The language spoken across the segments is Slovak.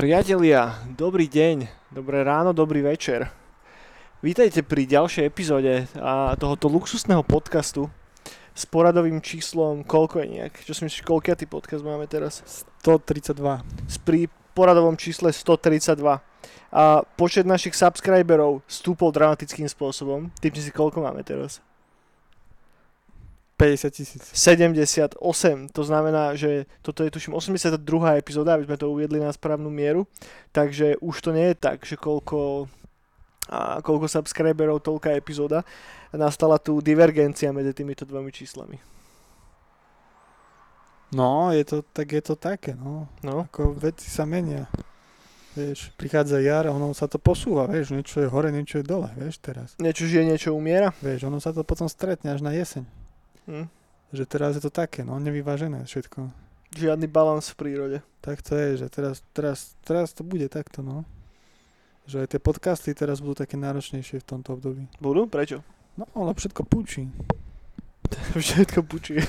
Priatelia, dobrý deň, dobré ráno, dobrý večer. Vítajte pri ďalšej epizóde a tohoto luxusného podcastu s poradovým číslom, koľko je nejak? Čo si myslíš, koľký podcast máme teraz? 132. S pri poradovom čísle 132. A počet našich subscriberov stúpol dramatickým spôsobom. Typni si, koľko máme teraz? 50 tisíc. 78. To znamená, že toto je tuším 82. epizóda, aby sme to uviedli na správnu mieru. Takže už to nie je tak, že koľko, a koľko subscriberov, toľká epizóda. Nastala tu divergencia medzi týmito dvomi číslami. No, je to, tak je to také, no. No. Ako veci sa menia. Vieš, prichádza jar a ono sa to posúva, vieš, niečo je hore, niečo je dole, vieš, teraz. Niečo žije, niečo umiera. Vieš, ono sa to potom stretne až na jeseň. Hm. Že teraz je to také, no, nevyvážené všetko. Žiadny balans v prírode. Tak to je, že teraz, teraz, teraz to bude takto, no. Že aj tie podcasty teraz budú také náročnejšie v tomto období. Budú? Prečo? No, ale všetko púči. Všetko pučí.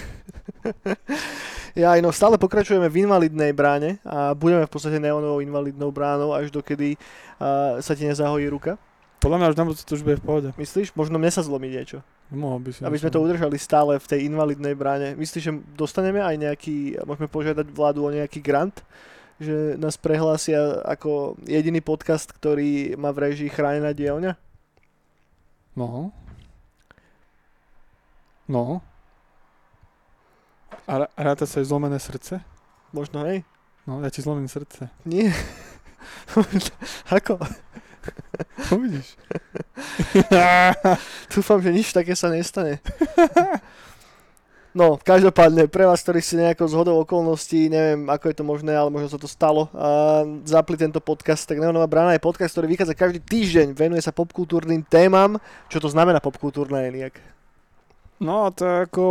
ja, no stále pokračujeme v invalidnej bráne a budeme v podstate neonovou invalidnou bránou, až dokedy uh, sa ti nezahojí ruka. Podľa mňa už na to už bude v pohode. Myslíš? Možno mne sa zlomí niečo. Mohol by si. Aby sme to udržali stále v tej invalidnej bráne. Myslíš, že dostaneme aj nejaký, môžeme požiadať vládu o nejaký grant? Že nás prehlásia ako jediný podcast, ktorý má v režii chránená dielňa? No. No. A rá- ráta sa aj zlomené srdce? Možno, hej? No, ja ti zlomím srdce. Nie. ako? Uvidíš. Dúfam, že nič také sa nestane. No, každopádne, pre vás, ktorí si nejako z hodou okolností, neviem, ako je to možné, ale možno sa to stalo, a zapli tento podcast, tak Neonová brána je podcast, ktorý vychádza každý týždeň, venuje sa popkultúrnym témam. Čo to znamená popkultúrne, nejak? No, to je ako,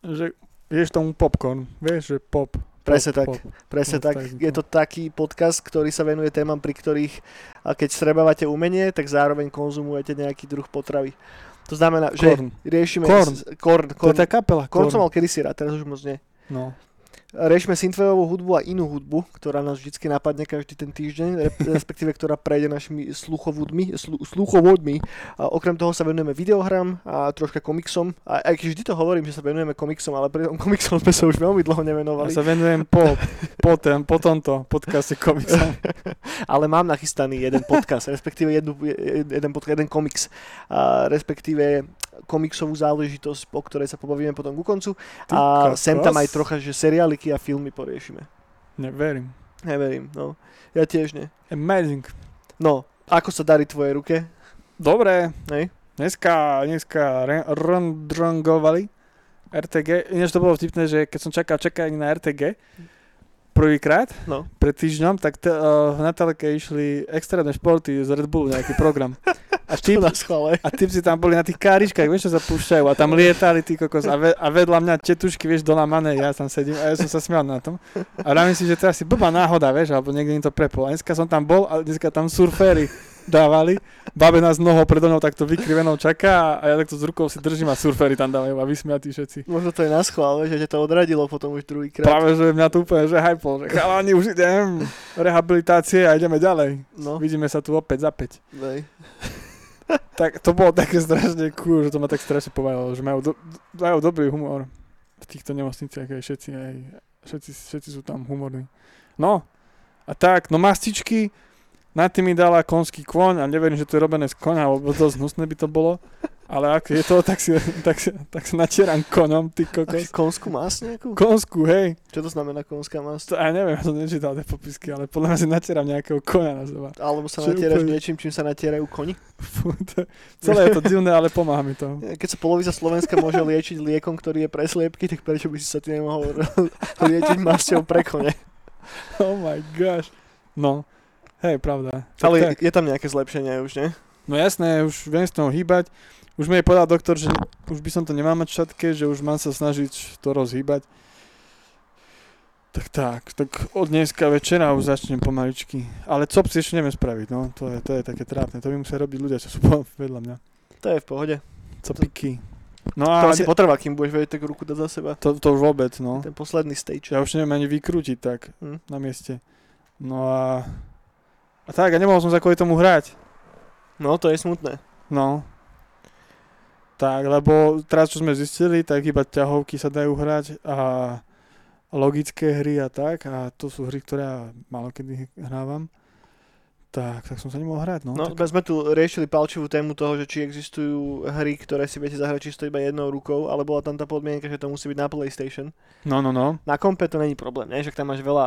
že vieš tomu popcorn, vieš, že pop. Presne tak. Presne tak. Je to taký podcast, ktorý sa venuje témam, pri ktorých, a keď strebávate umenie, tak zároveň konzumujete nejaký druh potravy. To znamená, že Korn. riešime... Korn. s- Korn, To korn. je tá kapela. Korn som Korn. mal kedysi rád, teraz už moc nie. No. Riešime synthwaveovú hudbu a inú hudbu, ktorá nás vždy napadne každý ten týždeň, re- respektíve ktorá prejde našimi sluchovodmi, slu, sluchovodmi. A okrem toho sa venujeme videohram a troška komiksom. A aj keď vždy to hovorím, že sa venujeme komiksom, ale pri tom komiksom sme sa už veľmi dlho Ja nevenovali. sa venujem po, po, ten, po tomto podcaste komiksom. Ale mám nachystaný jeden podcast, respektíve jednu, je- jeden, podcast, jeden komiks, a respektíve komiksovú záležitosť, o ktorej sa pobavíme potom ku koncu. A sem tam aj trocha, že seriáliky a filmy poriešime. Neverím. Neverím, no. Ja tiež nie. Amazing. No, ako sa darí tvojej ruke? Dobre, Hej? dneska, dneska rondrongovali RTG. Ináč to bolo vtipné, že keď som čakal čakanie na RTG prvýkrát, No. pred týždňom, tak t- uh, v Natálke išli extrémne športy z Red Bullu, nejaký program. A typ, na schvále? a typci tam boli na tých káričkách, vieš, čo sa púšťajú a tam lietali ty kokos a, ve, a vedľa mňa tetušky, vieš, dolamané, ja tam sedím a ja som sa smial na tom. A vravím si, že to asi blbá náhoda, vieš, alebo niekde im to prepol. A dneska som tam bol a dneska tam surféry dávali, babe nás nohou predo mnou takto vykrivenou čaká a ja takto s rukou si držím a surféry tam dávajú a vysmiatí všetci. Možno to je na schvál, že ťa to odradilo potom už druhýkrát. Práve, že mňa to úplne, že hypol, že chalani, už idem, rehabilitácie a ideme ďalej. No, Vidíme sa tu opäť za 5. Tak to bolo také strašne cool, že to ma tak strašne pobavilo, že majú, do, majú dobrý humor v týchto nemocniciach aj všetci, aj všetci, všetci sú tam humorní. No, a tak, no mastičky, na tým mi dala konský kôň a neverím, že to je robené z koňa, lebo dosť hnusné by to bolo. Ale ak je to, tak si, tak si, tak si natieram koňom, ty kokos. konskú más nejakú? Konskú, hej. Čo to znamená konská más? To, ja neviem, ja som nečítal tie popisky, ale podľa mňa si natieram nejakého koňa na seba. Alebo sa Čo natieraš úplne- niečím, čím sa natierajú koni? Celé je to divné, ale pomáha mi to. Keď sa polovica Slovenska môže liečiť liekom, ktorý je pre sliepky, tak prečo by si sa ty nemohol liečiť masťou pre kone? Oh my gosh. No, hej, pravda. Tak, Ale tak. je tam nejaké zlepšenie už, nie? No jasné, už viem s toho hýbať. Už mi je povedal doktor, že už by som to nemal mať v šatke, že už mám sa snažiť to rozhýbať. Tak tak, tak od dneska večera už začnem pomaličky. Ale cop si ešte neviem spraviť, no, to je, to je také trápne. To by musia robiť ľudia, čo sú vedľa mňa. To je v pohode. Copiky. No To a asi potrvá, kým budeš vedieť tak ruku dať za seba. to, to vôbec, no. Ten posledný stage. Ja už neviem ani vykrútiť tak Hm. na mieste. No a, a tak, a nemohol som sa kvôli tomu hrať. No, to je smutné. No. Tak, lebo teraz, čo sme zistili, tak iba ťahovky sa dajú hrať a logické hry a tak a to sú hry, ktoré ja málo kedy hrávam. Tak, tak som sa nemohol hrať, no. No, tak, sme tu riešili palčivú tému toho, že či existujú hry, ktoré si viete zahrať čisto iba jednou rukou, ale bola tam tá podmienka, že to musí byť na PlayStation. no, no, no. Na kompe to není problém, ne? Že tam máš veľa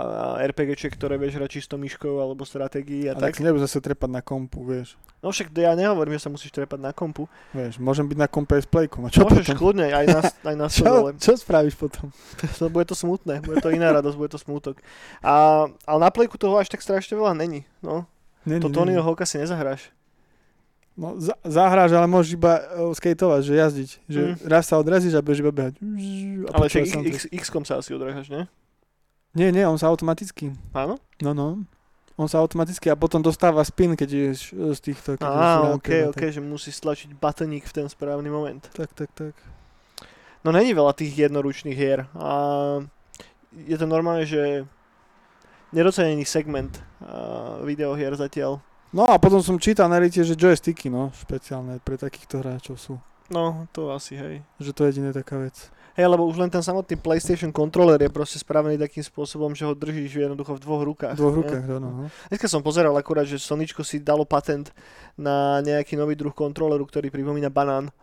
RPGčiek, ktoré vieš hrať čisto myškou alebo stratégií a A tak tak. si nebudeš zase trepať na kompu, vieš. No však ja nehovorím, že sa musíš trepať na kompu. Vieš, môžem byť na kompe aj s playkom. A čo Môžeš potom? kľudne aj na, aj na Čo, čo spravíš potom? To, bude to smutné, bude to iná radosť, bude to smútok. A, ale na plejku toho až tak strašne veľa není. No, Nie, to Tonyho Hawka si nezahráš. No, za, zahráš, ale môžeš iba uh, skateovať, že jazdiť. Že Mm. raz sa odrazíš a budeš iba behať. A Ale však soundtrack. X, X-kom sa asi odrážaš, ne? Nie, nie, on sa automaticky. Áno? No, no. On sa automaticky a potom dostáva spin, keď ideš e, z týchto... Keď Á, ok, ok, tak. že musíš stlačiť batoník v ten správny moment. Tak, tak, tak. No není veľa tých jednoručných hier. A je to normálne, že nedocenený segment uh, videohier zatiaľ. No a potom som čítal na rite, že joysticky, no, špeciálne pre takýchto hráčov sú. No, to asi, hej. Že to je jediná taká vec. Hej, lebo už len ten samotný PlayStation controller je proste spravený takým spôsobom, že ho držíš jednoducho v dvoch rukách. V dvoch rukách, áno. No. Dneska som pozeral akurát, že Soničko si dalo patent na nejaký nový druh kontroleru, ktorý pripomína banán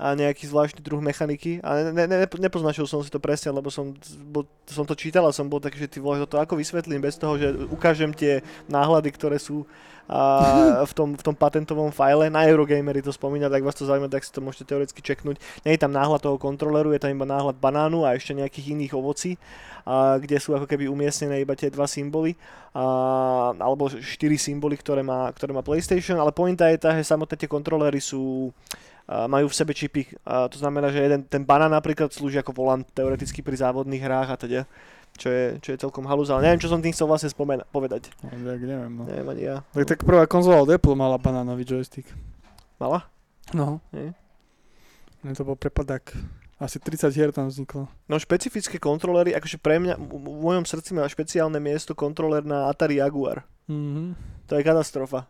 a nejaký zvláštny druh mechaniky a ne, ne, ne, nepoznačil som si to presne, lebo som, bo, som to čítal a som bol taký, že ty vole, to ako vysvetlím bez toho, že ukážem tie náhľady, ktoré sú a, v, tom, v tom patentovom file. Na Eurogamery to spomína, tak vás to zaujíma, tak si to môžete teoreticky čeknúť. Nie je tam náhľad toho kontroleru, je tam iba náhľad banánu a ešte nejakých iných ovocí, a, kde sú ako keby umiestnené iba tie dva symboly a, alebo štyri symboly, ktoré má, ktoré má PlayStation, ale pointa je tá, že samotné tie kontrolery sú majú v sebe čipy. A to znamená, že jeden, ten banán napríklad slúži ako volant teoreticky pri závodných hrách a teda, čo je, čo je celkom halúz, ale neviem, čo som tým chcel vlastne spomena- povedať. no tak neviem, no. Neviem ani ja. Tak, tak prvá konzola od Apple mala banánový joystick. Mala? No. Nie? Mne to bol prepadak. Asi 30 hier tam vzniklo. No špecifické kontrolery, akože pre mňa, v mojom srdci má špeciálne miesto kontroler na Atari Jaguar. Mhm. To je katastrofa.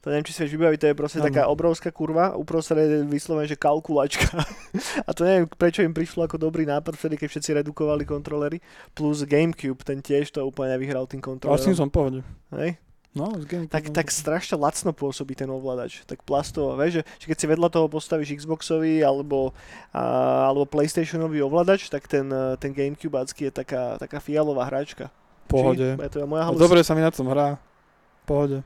To neviem, či si vieš vybaviť, to je proste Áno. taká obrovská kurva, uprostred vyslovene, že kalkulačka. A to neviem, prečo im prišlo ako dobrý nápad vtedy, keď všetci redukovali kontrolery. Plus Gamecube, ten tiež to úplne vyhral tým Ale s tým kontrolerom. som pohode. Hej? No, Tak, som- tak strašne lacno pôsobí ten ovládač. Tak plastovo, vieš, že, že keď si vedľa toho postavíš Xboxový alebo, a, alebo PlayStationový ovládač, tak ten, eh, ten Gamecube je taká, taká fialová hračka. pohode. Či? Je to moja No, halus. dobre sa mi na tom hrá. Pohode.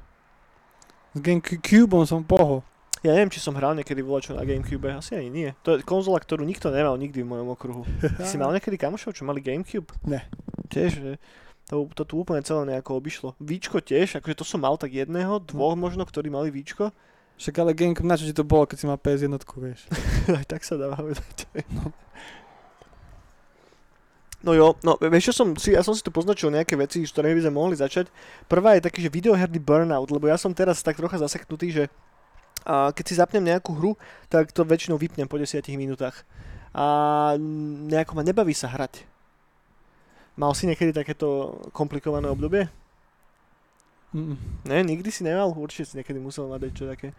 S Gamecube som poho. Ja neviem, či som hral niekedy volačo na Gamecube, asi ani nie. To je konzola, ktorú nikto nemal nikdy v mojom okruhu. Ty si mal niekedy kamošov, čo mali Gamecube? Ne. Tiež, že to, to tu úplne celé nejako obišlo. Víčko tiež, akože to som mal tak jedného, dvoch možno, ktorí mali Víčko. Však ale Gamecube, na čo ti to bolo, keď si mal PS1, vieš? Aj tak sa dá povedať. No jo, no vieš čo som si, ja som si tu poznačil nejaké veci, s ktorými by sme mohli začať. Prvá je taký, že videoherný burnout, lebo ja som teraz tak trocha zaseknutý, že a keď si zapnem nejakú hru, tak to väčšinou vypnem po 10 minútach. A nejako ma nebaví sa hrať. Mal si niekedy takéto komplikované obdobie? Mm. Ne, nikdy si nemal, určite si niekedy musel mať čo také.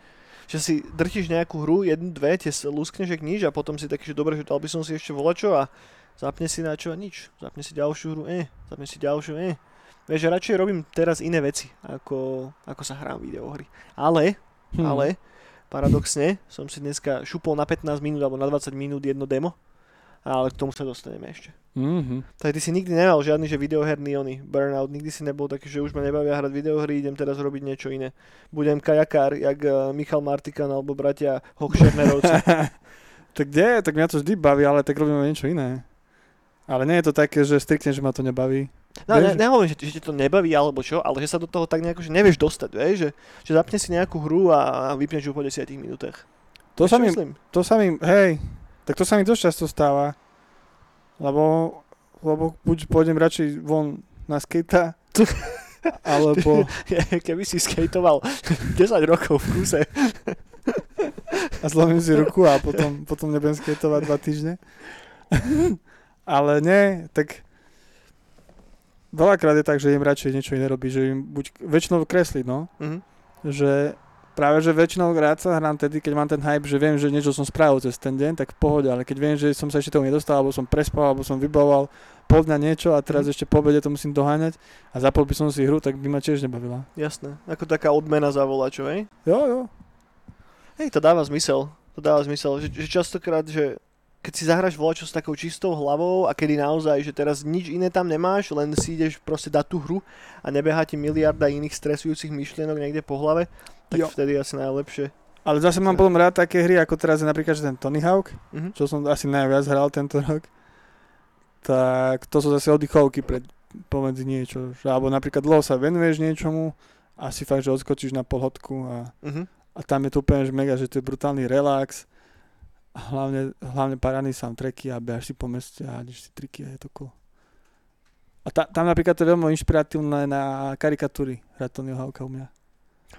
Že si drtíš nejakú hru, jednu, dve, tie luskneš jak nič a potom si taký, že dobre, že dal by som si ešte volačo a zapne si na čo a nič. Zapne si ďalšiu hru, eh, zapne si ďalšiu, eh. Vieš, že radšej robím teraz iné veci, ako, ako sa hrám videohry. Ale, Hm. ale, paradoxne, som si dneska šupol na 15 minút alebo na 20 minút jedno demo, ale k tomu sa dostaneme ešte. Mhm. Tak ty si nikdy nemal žiadny, že videoherný oný burnout, nikdy si nebol taký, že už ma nebavia hrať videohry, idem teraz robiť niečo iné. Budem kajakár, jak uh, Michal Martikan alebo bratia Hochschernerovci. tak kde? Tak mňa to vždy baví, ale tak robíme niečo iné. Ale nie je to také, že striktne, že ma to nebaví. No Vieš- ne, nehovorím, že, že ti to nebaví alebo čo, ale že sa do toho tak nejako, že nevieš dostať, vieš, že, že zapne si nejakú hru a, a vypneš ju po 10 minútach. To Vieš, sa, mi, myslím? to sa mi, hej, tak to sa mi dosť často stáva. Lebo, lebo buď pôjdem radšej von na skejta, alebo, Keby si skejtoval 10 rokov v kuse. a zlomím si ruku a potom, potom nebudem skejtovať dva týždne. Ale nie, tak veľakrát je tak, že im radšej niečo iné robí, že im buď väčšinou kreslí, no, Mhm. že práve, že väčšinou rád sa hrám tedy, keď mám ten hype, že viem, že niečo som spravil cez ten deň, tak v pohode, ale keď viem, že som sa ešte tomu nedostal, alebo som prespal, alebo som vybavoval pol dňa niečo a teraz Mhm. ešte po obede to musím doháňať a zapol by som si hru, tak by ma tiež nebavila. Jasné. Ako taká odmena za volačo, hej? Jo, jo. Hej, to dáva zmysel. To dáva zmysel, že, že častokrát, že keď si zahraš volačo s takou čistou hlavou a kedy naozaj, že teraz nič iné tam nemáš, len si ideš proste dať tú hru a nebehá ti miliarda iných stresujúcich myšlienok niekde po hlave, tak Jo. vtedy asi najlepšie. Ale zase mám potom rád také hry, ako teraz je napríklad že ten Tony Hawk, Mhm. čo som asi najviac hral tento rok. Tak to sú zase oddychovky pred, pomedzi niečo. Že, alebo napríklad dlho sa venuješ niečomu, asi fakt, že odskočíš na polhodku a, Mhm. a tam je to úplne že mega, že to je brutálny relax. Hlavne, hlavne parádny soundtracky a behaš si po meste a ideš si triky a je to cool. A ta, tam napríklad to je veľmi inšpiratívne na karikatúry hrať Tonyho Hawka u mňa.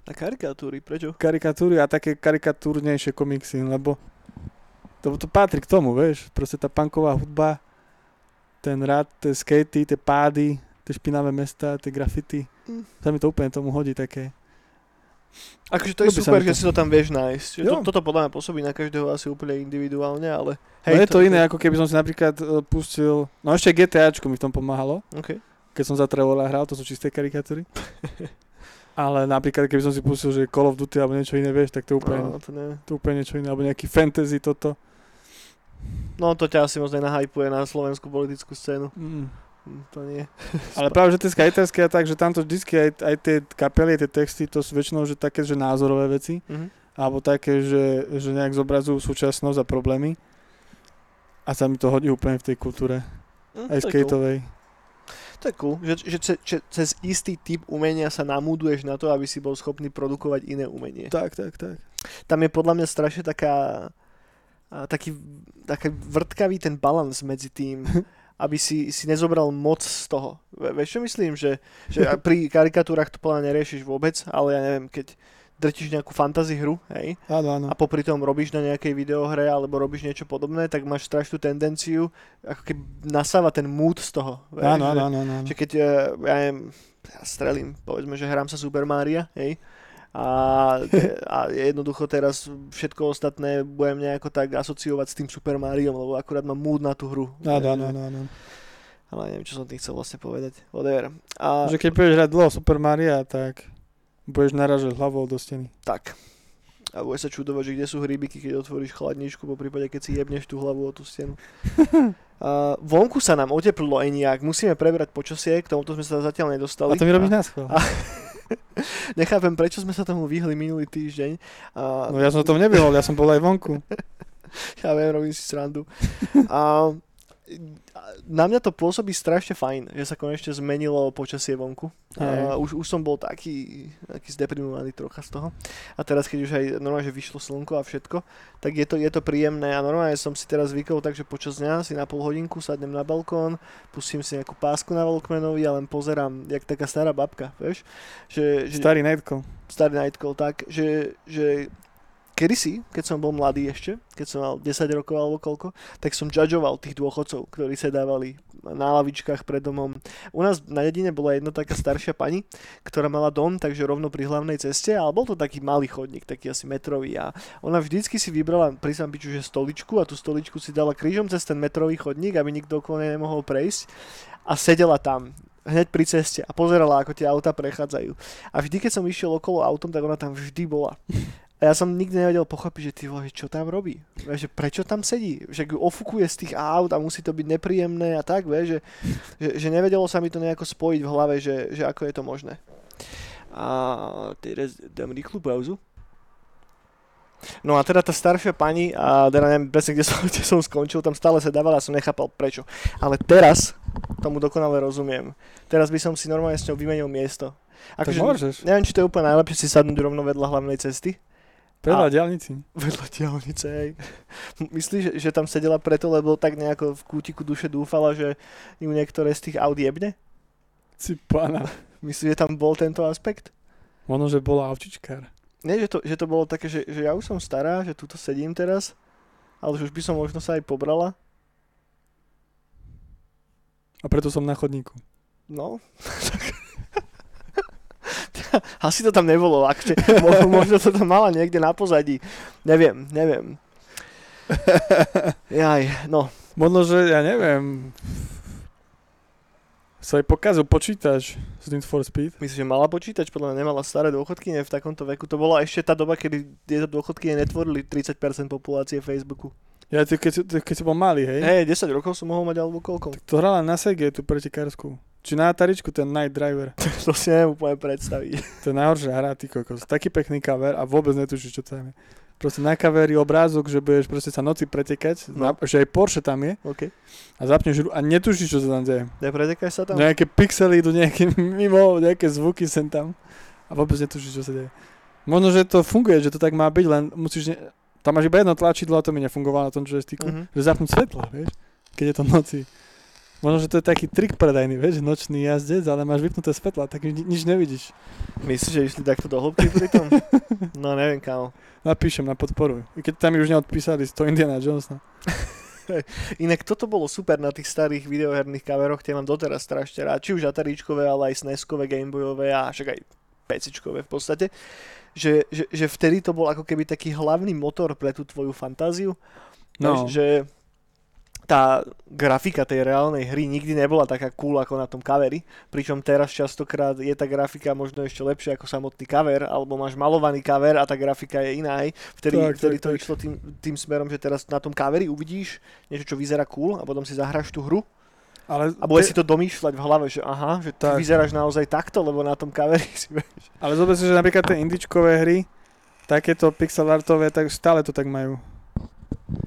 Na karikatúry, prečo? karikatúry a také karikatúrnejšie komiksy, lebo to, to patrí k tomu, vieš, proste tá punková hudba, ten rád, tie skatey, tie pády, tie špinavé mesta, tie grafity, Mm. sa mi to úplne tomu hodí také. Akože to je sa super, že to. si to tam vieš nájsť. Že to, toto podľa mňa pôsobí na každého asi úplne individuálne, ale... Hej, no je to, iné, ako keby som si napríklad e, pustil, no ešte GTAčko mi v tom pomáhalo, Okay. keď som za Trevora hral, to sú čisté karikatúry. Ale napríklad, keby som si pustil, že Call of Duty alebo niečo iné, vieš, tak to je úplne, No, to, ne. to úplne niečo iné, alebo nejaký fantasy toto. no to ťa asi moc nenahypuje na slovenskú politickú scénu. Mm. To nie. Ale práve, že tie skaterské a tak, že tamto vždycky aj, aj tie kapely, tie texty, to sú väčšinou že také, že názorové veci, Mhm. alebo také, že, že nejak zobrazujú súčasnosť a problémy. A sa mi to hodí úplne v tej kultúre, Hm, aj cool. skateovej. To je cool, že, že, ce, že cez istý typ umenia sa namúduješ na to, aby si bol schopný produkovať iné umenie. Tak, tak, tak. Tam je podľa mňa strašne taká, taký, taký vrtkavý ten balans medzi tým, aby si, si nezobral moc z toho. Vieš čo myslím? Že, že pri karikatúrach to mňa neriešiš vôbec, ale ja neviem, keď drtíš nejakú fantasy hru, hej, Áno, áno. a popri tom robíš na nejakej videohre alebo robíš niečo podobné, tak máš strašnú tendenciu ako keby nasávať ten mood z toho. vieš, Áno, áno, áno, áno. že keď, eh, ja neviem, ja strelím, povedzme, že hrám sa Super Maria, hej, a, a jednoducho teraz všetko ostatné budem nejako tak asociovať s tým Super Mariom, lebo akurát mám mood na tú hru. Áno, áno, áno. Ale neviem, čo som tým chcel vlastne povedať. Whatever. A Že keď budeš hrať dlho Super Maria, tak budeš naražať hlavou do steny. tak. A bude sa čudovať, že kde sú hrybiky, keď otvoríš chladničku, po prípade, keď si jebneš tú hlavu o tú stenu. A vonku sa nám oteplilo aj nejak. Musíme prebrať počasie, k tomuto sme sa zatiaľ nedostali. A to mi robíš. A- Nechápem, prečo sme sa tomu vyhli minulý týždeň. A, No ja som to nevyhol, ja som bol aj vonku. ja viem, robím si srandu. A na mňa to pôsobí strašne fajn, že sa konečne zmenilo počasie vonku. A už, už som bol taký, taký zdeprimovaný trocha z toho. A teraz, keď už aj normálne, že vyšlo slnko a všetko, tak je to, je to príjemné. A normálne som si teraz zvykol tak, že počas dňa si na pol hodinku sadnem na balkón, pustím si nejakú pásku na Volkmanovi a len pozerám, jak taká stará babka, vieš? Že, že, Starý Nightcall. starý Nightcall, tak, že, že kedysi, keď som bol mladý ešte, keď som mal 10 rokov alebo koľko, tak som judgeoval tých dôchodcov, ktorí sa dávali na lavičkách pred domom. U nás na dedine bola jedna taká staršia pani, ktorá mala dom, takže rovno pri hlavnej ceste, ale bol to taký malý chodník, taký asi metrový a ona vždycky si vybrala pri Sampiču, že stoličku a tú stoličku si dala krížom cez ten metrový chodník, aby nikto okolo nej nemohol prejsť a sedela tam hneď pri ceste a pozerala, ako tie auta prechádzajú. A vždy, keď som išiel okolo autom, tak ona tam vždy bola. A ja som nikdy nevedel pochopiť, že ty vole, čo tam robí. Vieš, že prečo tam sedí? Že ju ofukuje z tých aut a musí to byť nepríjemné a tak, vieš, že, že, že nevedelo sa mi to nejako spojiť v hlave, že, že ako je to možné. A teraz dám rýchlu pauzu. No a teda tá staršia pani, a teda neviem presne, kde som, kde som skončil, tam stále sa dávala a som nechápal prečo. Ale teraz tomu dokonale rozumiem. Teraz by som si normálne s ňou vymenil miesto. Tak Akože, môžeš. neviem, či to je úplne najlepšie si sadnúť rovno vedľa hlavnej cesty. Predľa A- diálnici. Vedľa diálnice, hej. Myslíš, že, že tam sedela preto, lebo tak nejako v kútiku duše dúfala, že ju niektoré z tých aut jebne? Si pána. Myslíš, že tam bol tento aspekt? Možno, že bola avčičkár. Nie, že to, že to bolo také, že, že ja už som stará, že tuto sedím teraz, ale že už by som možno sa aj pobrala. A preto som na chodníku. No, asi to tam nebolo, akže, možno, možno to tam mala niekde na pozadí. Neviem, neviem. Jaj, no. Možno, že ja neviem, sa aj pokazil počítač z Need for Speed. Myslím, že mala počítač, podľa mňa nemala staré dôchodky, v takomto veku. To bola ešte tá doba, kedy tieto dôchodky netvorili 30% populácie Facebooku. Ja, ty, keď, ty, keď si bol malý, hej? Hej, 10 rokov som mohol mať alebo koľko. To hrala na Sega tú pretekárskú. Či na Ataričku, ten Night Driver. To si neviem úplne predstaviť. To je najhoršia hra, ty kokos. Taký pekný cover a vôbec netušíš, čo tam je. Proste na coveri obrázok, že budeš proste sa noci pretekať, No. na, že aj Porsche tam je OK. a zapneš hru a netušíš, čo sa tam deje. Nepretekáš sa tam? Nejaké pixely idú nejaké mimo, nejaké zvuky sem tam a vôbec netušíš, čo sa deje. Možno, že to funguje, že to tak má byť, len musíš... Ne... Tam máš iba jedno tlačidlo a to mi nefungovalo na tom joysticku, Mhm. že zapnúť svetlo, vieš, keď je to noci. Možno, že to je taký trik predajný, vieš, nočný jazdec, ale máš vypnuté svetla, tak ni- nič nevidíš. Myslíš, že išli takto do hĺbky pri tom? No neviem, kámo. Napíšem na podporu. I keď tam už neodpísali z toho Indiana Jonesa. Inak toto bolo super na tých starých videoherných kameroch, tie mám doteraz strašne rád. Či už Ataríčkové, ale aj SNESkové, Gameboyové a však aj PCčkové v podstate. Že, že, že vtedy to bol ako keby taký hlavný motor pre tú tvoju fantáziu. No. Že tá grafika tej reálnej hry nikdy nebola taká cool ako na tom coveri, pričom teraz častokrát je tá grafika možno ešte lepšia ako samotný cover, alebo máš malovaný cover a tá grafika je iná. hej. Vtedy, Tak, vtedy tak, to tak. išlo tým, tým smerom, že teraz na tom coveri uvidíš niečo, čo vyzerá cool a potom si zahráš tú hru Ale, a bude si to domýšľať v hlave, že aha, že Tak. vyzeráš naozaj takto, lebo na tom coveri si vieš. ale zober si, že napríklad tie indičkové hry, takéto pixel artové, tak stále to tak majú.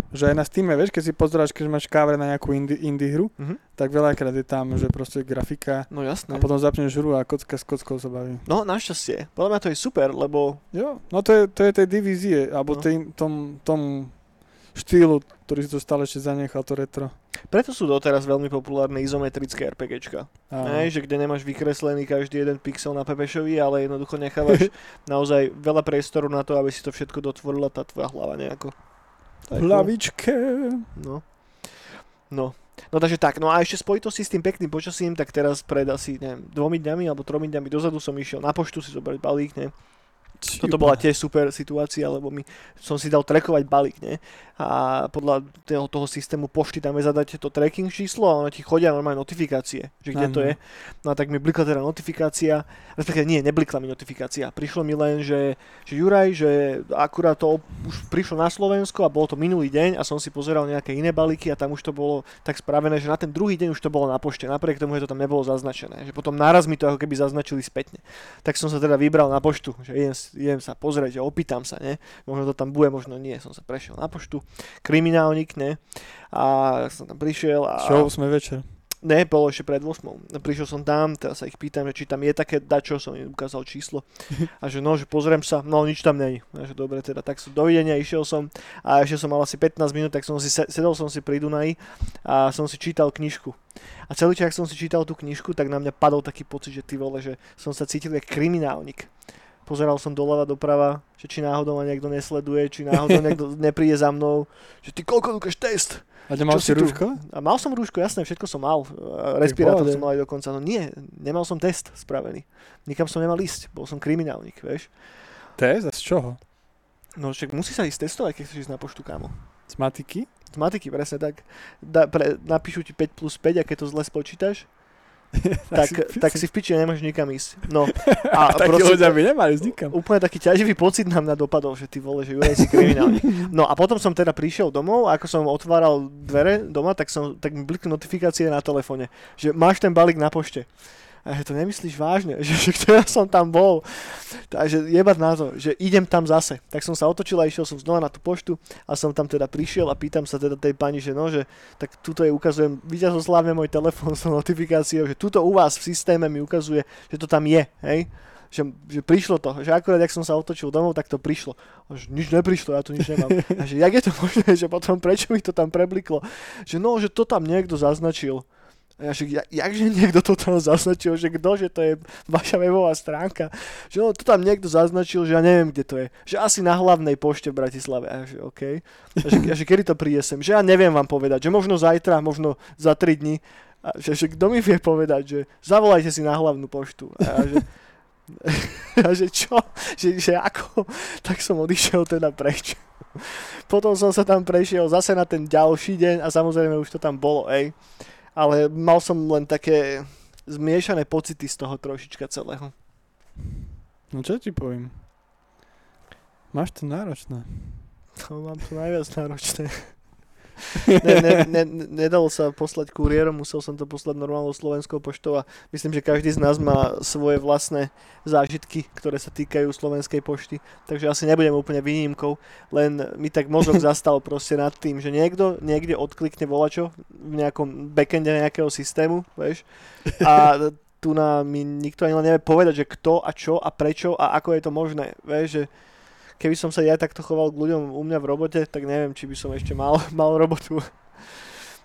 Že aj na Steam, vieš, keď si pozráš, keď máš cover na nejakú indie, indie hru, Mhm. tak veľakrát je tam, že proste grafika No jasné. a potom zapneš hru a kocka s kockou sa baví. No našťastie. Podľa mňa to je super, lebo Jo, no to je, to je tej divízie, alebo No. tým, tom, tom štýlu, ktorý si to stále ešte zanechal, to retro. preto sú doteraz veľmi populárne izometrické RPGčka. Hej, že kde nemáš vykreslený každý jeden pixel na Pepešovi, ale jednoducho nechávaš naozaj veľa priestoru na to, aby si to všetko dotvorila tá tvoja hlava nejako. V hlavičke. No. No. No takže tak, no a ešte spojitosti s tým pekným počasím, tak teraz pred asi, neviem, dvomi dňami alebo tromi dňami dozadu som išiel na poštu si zobrať balík, ne? Toto bola tiež super situácia, lebo mi, som si dal trackovať balík, ne? A podľa toho, toho systému pošty tam je zadať to tracking číslo a ono ti chodia normálne notifikácie, že kde to Áno. je. No a tak mi blikla teda notifikácia, respektíve nie, neblikla mi notifikácia. Prišlo mi len, že, že Juraj, že akurát to už prišlo na Slovensko a bolo to minulý deň a som si pozeral nejaké iné balíky a tam už to bolo tak spravené, že na ten druhý deň už to bolo na pošte, napriek tomu, že to tam nebolo zaznačené. Že potom naraz mi to ako keby zaznačili spätne. Tak som sa teda vybral na poštu, že idem, idem sa pozrieť, že opýtam sa, ne? Možno to tam bude, možno nie. Som sa prešiel na poštu, kriminálnik, ne? A som tam prišiel a... Čo, sme večer. Ne, bolo ešte pred 8. Prišiel som tam, teraz sa ich pýtam, že či tam je také dačo, som im ukázal číslo. A že no, že pozriem sa, no nič tam není. A že dobre, teda tak som dovidenia, išiel som a ešte som mal asi 15 minút, tak som si se- sedel som si pri Dunaji a som si čítal knižku. A celý čas, som si čítal tú knižku, tak na mňa padol taký pocit, že ty vole, že som sa cítil ako kriminálnik. Pozeral som doľava doprava, že či náhodou ma niekto nesleduje, či náhodou niekto nepríde za mnou, že ty koľko ukáž test. A nemal si tu? rúško? A mal som rúško, jasné, všetko som mal. A Respirátor som mal aj dokonca. No nie, nemal som test spravený. Nikam som nemal ísť, bol som kriminálnik, vieš. Test? A z čoho? No však musí sa ísť testovať, keď chceš ísť na poštu, kámo. Z matiky? Z matiky, presne tak. Da, pre, napíšu ti 5 plus 5 a keď to zle spočítaš, tak, tak si v piči nemáš nikam ísť. No a, A takí ľudia by nemali ísť nikam. úplne taký ťaživý pocit na mňa dopadol, že ty vole, že Juraj si kriminálnik. No a potom som teda prišiel domov a ako som otváral dvere doma, tak, som, tak mi blikli notifikácie na telefóne, že máš ten balík na pošte. A že to nemyslíš vážne, že, že ktorá som tam bol. Takže jebať na to, že idem tam zase. Tak som sa otočil a išiel som znova na tú poštu a som tam teda prišiel a pýtam sa teda tej pani, že no, že tak tuto je ukazujem, slávne môj telefón s notifikáciou, že tuto u vás v systéme mi ukazuje, že to tam je, hej že, že prišlo to, že akurát, jak som sa otočil domov, tak to prišlo. A že nič neprišlo, ja tu nič nemám. A že jak je to možné, že potom prečo mi to tam prebliklo? Že no, že to tam niekto zaznačil. A ja, že ja, jakže niekto to tam zaznačil, že kto, že to je vaša webová stránka. Že no, to tam niekto zaznačil, že ja neviem, kde to je. Že asi na hlavnej pošte v Bratislave. A ja, že OK. A že, a že kedy to príde sem? Že ja neviem vám povedať, že možno zajtra, možno za 3 dní. A že, že kto mi vie povedať, že zavolajte si na hlavnú poštu. A ja, že, a že čo? Že, že ako? Tak som odišiel teda preč. Potom som sa tam prešiel zase na ten ďalší deň a samozrejme už to tam bolo, ej. Ale mal som len také zmiešané pocity z toho trošička celého. No čo ti poviem? Máš to náročné. To mám to najviac náročné. Ne, ne, ne, nedalo sa poslať kuriérom, musel som to poslať normálnou slovenskou poštou a myslím, že každý z nás má svoje vlastné zážitky, ktoré sa týkajú slovenskej pošty, takže asi nebudem úplne výnimkou, len mi tak mozog zastal proste nad tým, že niekto niekde odklikne volačo v nejakom backende nejakého systému, vieš, a tu na mi nikto ani len nevie povedať, že kto a čo a prečo a ako je to možné, vieš, že keby som sa ja takto choval k ľuďom u mňa v robote, tak neviem, či by som ešte mal, mal robotu.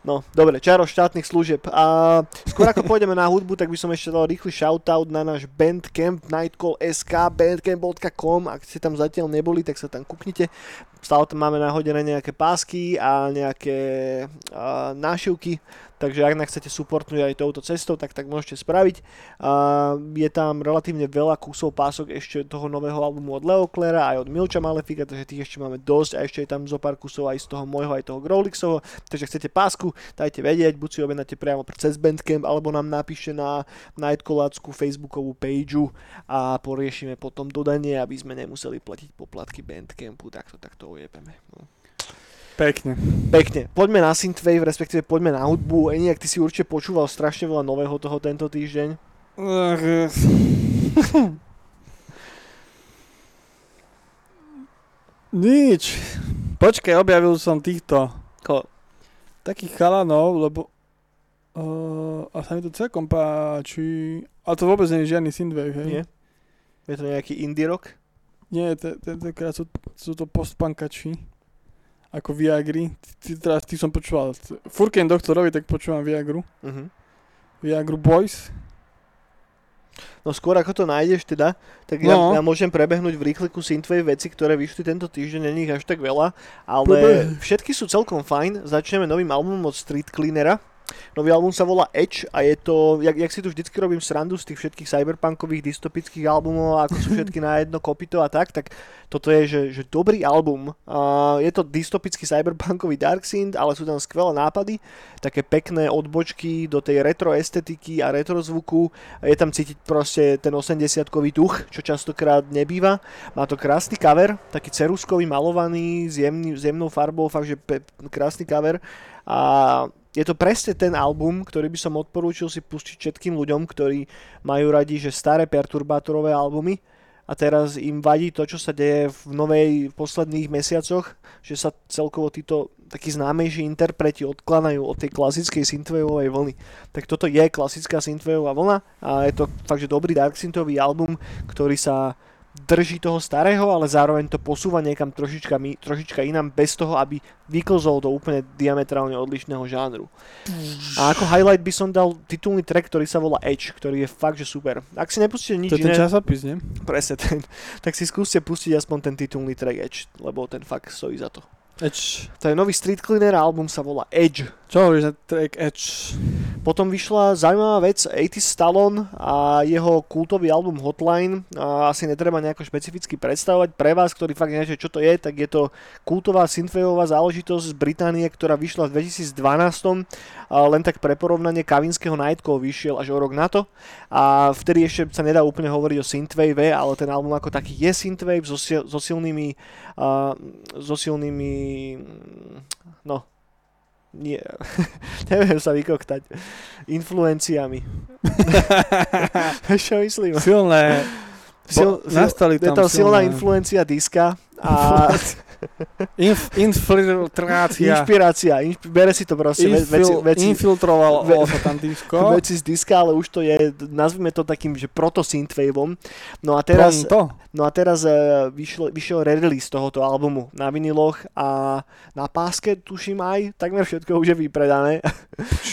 No, dobre, čaro štátnych služieb. A skôr ako pôjdeme na hudbu, tak by som ešte dal rýchly shoutout na náš Bandcamp Nightcall.sk, bandcamp.com, ak ste tam zatiaľ neboli, tak sa tam kuknite. Stále tam máme nahodené nejaké pásky a nejaké a, nášivky, takže ak chcete supportnúť aj touto cestou, tak tak môžete spraviť. A, je tam relatívne veľa kusov pások ešte toho nového albumu od Leo Clera, aj od Milča Malefika, takže tých ešte máme dosť a ešte je tam zo pár kusov aj z toho môjho, aj toho Growlixovho, takže chcete pásku, dajte vedieť, buď si objednáte priamo cez Bandcamp, alebo nám napíšte na Nightcallácku Facebookovú pageu a poriešime potom dodanie, aby sme nemuseli platiť poplatky Bandcampu, takto, takto ujebeme. No. Pekne. Pekne. Poďme na Synthwave, respektíve poďme na hudbu. Eni, ak ty si určite počúval strašne veľa nového toho tento týždeň. Nič. Počkaj, objavil som týchto Ko? takých chalanov, lebo uh, a sa mi to celkom páči. A to vôbec nie je žiadny synthwave, hej? Nie? Je to nejaký indie rock? Nie, te- tentokrát sú, sú to postpankači. Ako. Ty, ty, teraz ty som počúval. Furken doktorovi, tak počúvam Viagru. Uh-huh. Viagru Boys. No skôr ako to nájdeš teda, tak ja, No. ja môžem prebehnúť v rýchliku Synthwave veci, ktoré vyšli tento týždeň, není ich až tak veľa, ale Prebeň. všetky sú celkom fajn. Začneme novým albumom od Street Cleanera. Nový album sa volá Edge a je to, jak, jak si tu vždycky robím srandu z tých všetkých cyberpunkových dystopických albumov, ako sú všetky na jedno kopito a tak, tak toto je, že, že dobrý album. Uh, je to dystopický cyberpunkový dark synth, ale sú tam skvelé nápady, také pekné odbočky do tej retro estetiky a retro zvuku. Je tam cítiť proste ten 80-kový duch, čo častokrát nebýva. Má to krásny cover, taký ceruskový malovaný, s, jemný, s jemnou farbou, fakt, že pe- krásny cover. A je to presne ten album, ktorý by som odporúčil si pustiť všetkým ľuďom, ktorí majú radi, že staré perturbátorové albumy a teraz im vadí to, čo sa deje v novej v posledných mesiacoch, že sa celkovo títo takí známejší interpreti odklanajú od tej klasickej synthwaveovej vlny. Tak toto je klasická synthwaveová vlna a je to fakt, že dobrý dark synthový album, ktorý sa drží toho starého, ale zároveň to posúva niekam trošička, trošička inám bez toho, aby vyklzol do úplne diametrálne odlišného žánru. A ako highlight by som dal titulný track, ktorý sa volá Edge, ktorý je fakt, že super. Ak si nepustíte nič To je ten časopis, nie? presne ten, tak si skúste pustiť aspoň ten titulný track Edge, lebo ten fakt stojí za to. Edge. To je nový Street Cleaner album sa volá Edge. Čo hovoríš na track Edge? Potom vyšla zaujímavá vec 80 Stallone a jeho kultový album Hotline. A asi netreba nejako špecificky predstavovať. Pre vás, ktorí fakt neviete, čo to je, tak je to kultová synthwaveová záležitosť z Británie, ktorá vyšla v 2012. Len tak pre porovnanie Kavinského Nightcall vyšiel až o rok na to. A vtedy ešte sa nedá úplne hovoriť o synthwave, ale ten album ako taký je synthwave so, so silnými a, so silnými no nie, neviem sa vykoktať, influenciami. Čo myslím? Silné. Sil, Bo- nastali je tam tam silná silné- influencia diska a Inf- infiltrácia. inšpirácia. Inšp- bere si to proste ve- veci, Infil- veci, infiltroval ve- sa tam disko. veci z diska, ale už to je, nazvime to takým, že proto-synthwaveom. No a teraz, Pronto. no a teraz uh, vyšiel, vyšiel re-release tohoto albumu na viniloch a na páske, tuším aj, takmer všetko už je vypredané.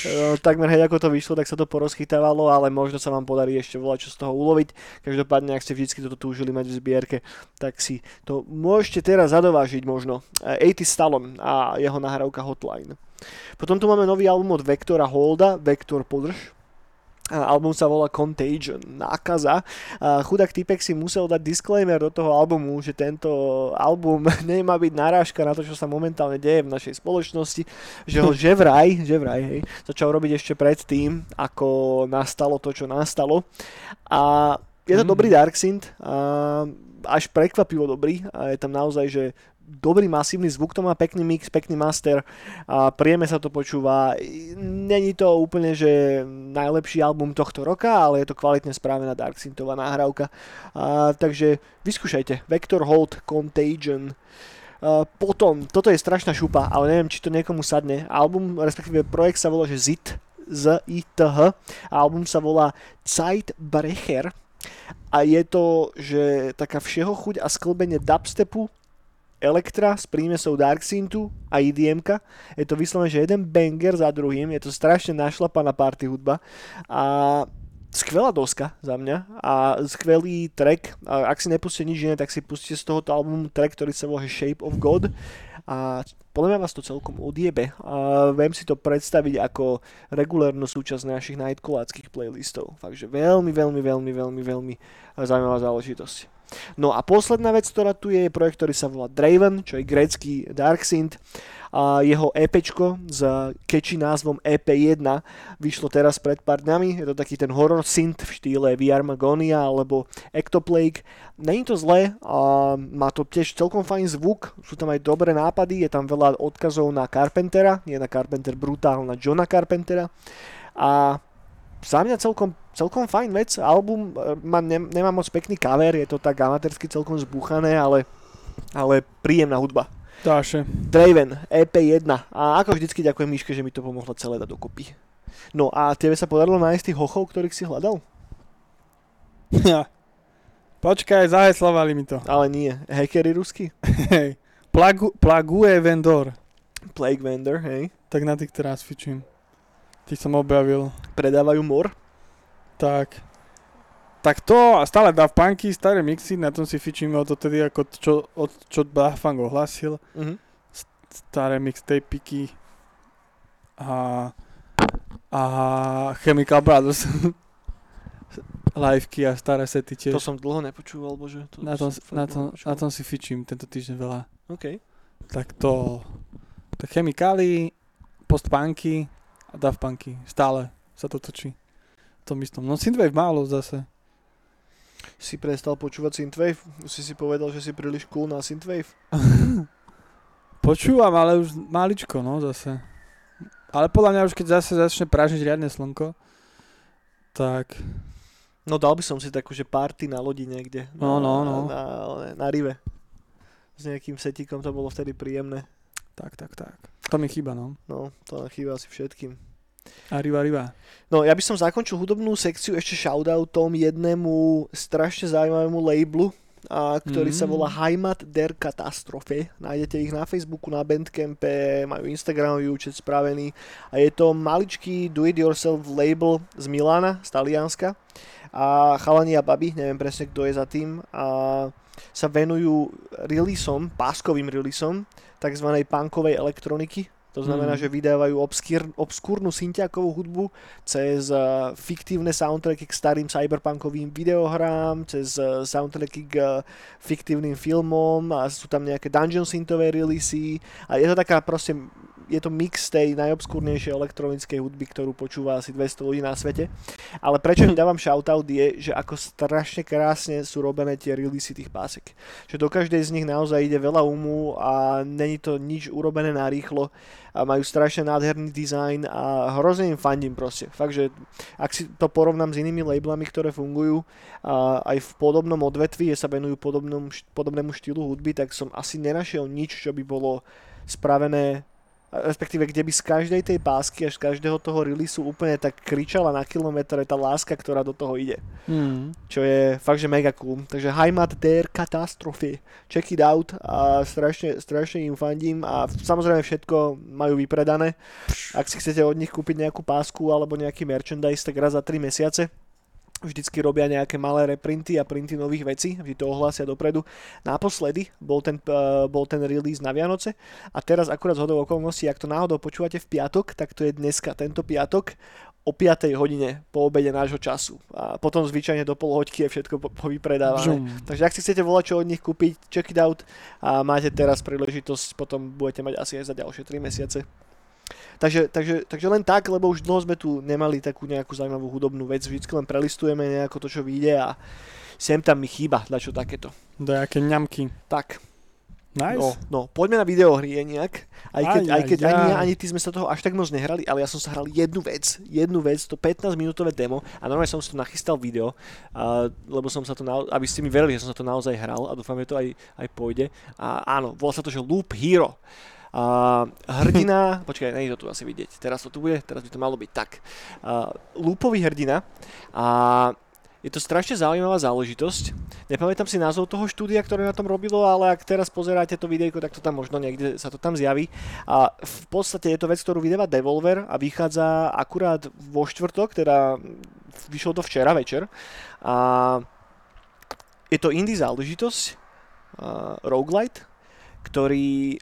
Eh, takmer hej, ako to vyšlo, tak sa to porozchytávalo, ale možno sa vám podarí ešte volať čo z toho uloviť. Každopádne, ak ste vždy toto túžili mať v zbierke, tak si to môžete teraz zadovážiť možno. Eh, 80 Stallone a jeho nahrávka Hotline. Potom tu máme nový album od Vektora Holda, Vektor podrž. Album sa volá Contagion, nákaza. Chudák typek si musel dať disclaimer do toho albumu, že tento album nemá byť narážka na to, čo sa momentálne deje v našej spoločnosti, že ho že vraj, že vraj, hej, začal robiť ešte predtým, ako nastalo to, čo nastalo. A je to mm. dobrý Dark Synth, až prekvapivo dobrý a je tam naozaj, že dobrý masívny zvuk, to má pekný mix, pekný master a príjemne sa to počúva. Není to úplne, že najlepší album tohto roka, ale je to kvalitne správená Dark Synthová nahrávka. A, takže vyskúšajte. Vector Hold Contagion. Uh, potom, toto je strašná šupa, ale neviem, či to niekomu sadne. Album, respektíve projekt sa volá, že ZIT, z i t h album sa volá Zeitbrecher a je to, že taká všeho chuť a sklbenie dubstepu, Elektra s prímesou Dark Synthu a edm Je to vyslovene, že jeden banger za druhým, je to strašne našlapaná party hudba a skvelá doska za mňa a skvelý track. A ak si nepustíte nič iné, tak si pustíte z tohoto albumu track, ktorý sa volá Shape of God a podľa mňa vás to celkom odjebe a viem si to predstaviť ako regulárnu súčasť našich nightcoláckých playlistov. Takže veľmi, veľmi, veľmi, veľmi, veľmi zaujímavá záležitosť. No a posledná vec, ktorá tu je, je projekt, ktorý sa volá Draven, čo je grécky Dark Synth. A jeho EPčko s catchy názvom EP1 vyšlo teraz pred pár dňami. Je to taký ten horror synth v štýle VR Magonia alebo Ectoplague. Není to zlé, a má to tiež celkom fajn zvuk, sú tam aj dobré nápady, je tam veľa odkazov na Carpentera, nie na Carpenter Brutal, na Johna Carpentera. A za mňa celkom, celkom fajn vec. Album e, má, ne, nemá moc pekný cover, je to tak amatérsky celkom zbúchané, ale, ale príjemná hudba. Dáše. Draven, EP1. A ako vždycky ďakujem Miške, že mi to pomohlo celé dať dokopy. No a tebe sa podarilo nájsť tých hochov, ktorých si hľadal? Ja. Počkaj, zaheslovali mi to. Ale nie. Hackery rusky? Hej. Plagu, plaguje vendor. Plague vendor, hej. Tak na tých teraz fičím. Ty som objavil. Predávajú mor? Tak. Tak to a stále Daft Punky, staré mixy, na tom si fičíme od tedy, ako čo, od, čo Daft Punk ohlasil. Uh-huh. Staré mixtapiky a, a Chemical Brothers. Liveky a staré sety tiež. To som dlho nepočúval, bože. To na, tom, na, tom, na tom si fičím tento týždeň veľa. OK. Tak to... Tak chemikály, postpunky, a Daft Punky. Stále sa to točí. V tom istom. No Synthwave málo zase. Si prestal počúvať Synthwave? Si si povedal, že si príliš cool na Synthwave? Počúvam, ale už maličko, no zase. Ale podľa mňa už keď zase začne pražiť riadne slnko, tak... No dal by som si takú, že party na lodi niekde. No, no, no. Na, na, na rive. S nejakým setikom to bolo vtedy príjemné. Tak, tak, tak. To mi chýba, no. No, to chýba asi všetkým. Arriba, arriba. No, ja by som zakončil hudobnú sekciu ešte shoutoutom jednému strašne zaujímavému labelu, a, ktorý mm. sa volá Heimat der Katastrophe. Nájdete ich na Facebooku, na Bandcampe, majú Instagramový účet spravený a je to maličký do-it-yourself label z Milána, z Talianska a chalani a babi, neviem presne kto je za tým a sa venujú releaseom, páskovým releaseom tzv. punkovej elektroniky. To znamená, mm. že vydávajú obskýr, obskúrnu syntiakovú hudbu cez uh, fiktívne soundtracky k starým cyberpunkovým videohrám, cez uh, soundtracky k uh, fiktívnym filmom a sú tam nejaké dungeon syntové releasy a je to taká proste je to mix tej najobskúrnejšej elektronickej hudby, ktorú počúva asi 200 ľudí na svete. Ale prečo im dávam shoutout je, že ako strašne krásne sú robené tie releasy tých pásek. Že do každej z nich naozaj ide veľa umu a není to nič urobené na rýchlo a majú strašne nádherný dizajn a hrozne im fandím proste. Fakt, že ak si to porovnám s inými labelami, ktoré fungujú a aj v podobnom odvetvi, sa venujú podobnom, podobnému štýlu hudby, tak som asi nenašiel nič, čo by bolo spravené respektíve kde by z každej tej pásky až z každého toho releaseu úplne tak kričala na kilometr tá láska, ktorá do toho ide. Mm. Čo je fakt, že mega cool. Takže Heimat der Katastrophe. Check it out a strašne, strašne im fandím a samozrejme všetko majú vypredané. Ak si chcete od nich kúpiť nejakú pásku alebo nejaký merchandise, tak raz za 3 mesiace vždycky robia nejaké malé reprinty a printy nových vecí, vždy to ohlásia dopredu. Naposledy bol ten, uh, bol ten release na Vianoce a teraz akurát z hodou okolností, ak to náhodou počúvate v piatok, tak to je dneska, tento piatok o 5 hodine po obede nášho času. A potom zvyčajne do pol hoďky je všetko po, po vypredávané. Takže ak si chcete volať čo od nich kúpiť, check it out a máte teraz príležitosť, potom budete mať asi aj za ďalšie 3 mesiace. Takže, takže, takže len tak, lebo už dlho sme tu nemali takú nejakú zaujímavú hudobnú vec, vždy len prelistujeme nejako to, čo vyjde a sem tam mi chýba čo takéto. Dajaké ňamky. Tak. Nice. No, no, poďme na videohry nejak. Aj keď, aj, aj keď aj, ani, ani ty sme sa toho až tak moc nehrali, ale ja som sa hral jednu vec, jednu vec, to 15 minútové demo a normálne som si to nachystal video, uh, lebo som sa to, na, aby ste mi verili, že som sa to naozaj hral a dúfam, že to aj, aj pôjde. A áno, volá sa to, že Loop Hero. A hrdina, počkaj, nie je to tu asi vidieť, teraz to tu bude, teraz by to malo byť tak. Uh, lúpový hrdina a je to strašne zaujímavá záležitosť. Nepamätám si názov toho štúdia, ktoré na tom robilo, ale ak teraz pozeráte to videjko, tak to tam možno niekde sa to tam zjaví. A v podstate je to vec, ktorú vydáva Devolver a vychádza akurát vo štvrtok, teda vyšlo to včera večer. A je to indie záležitosť, uh, roguelite, ktorý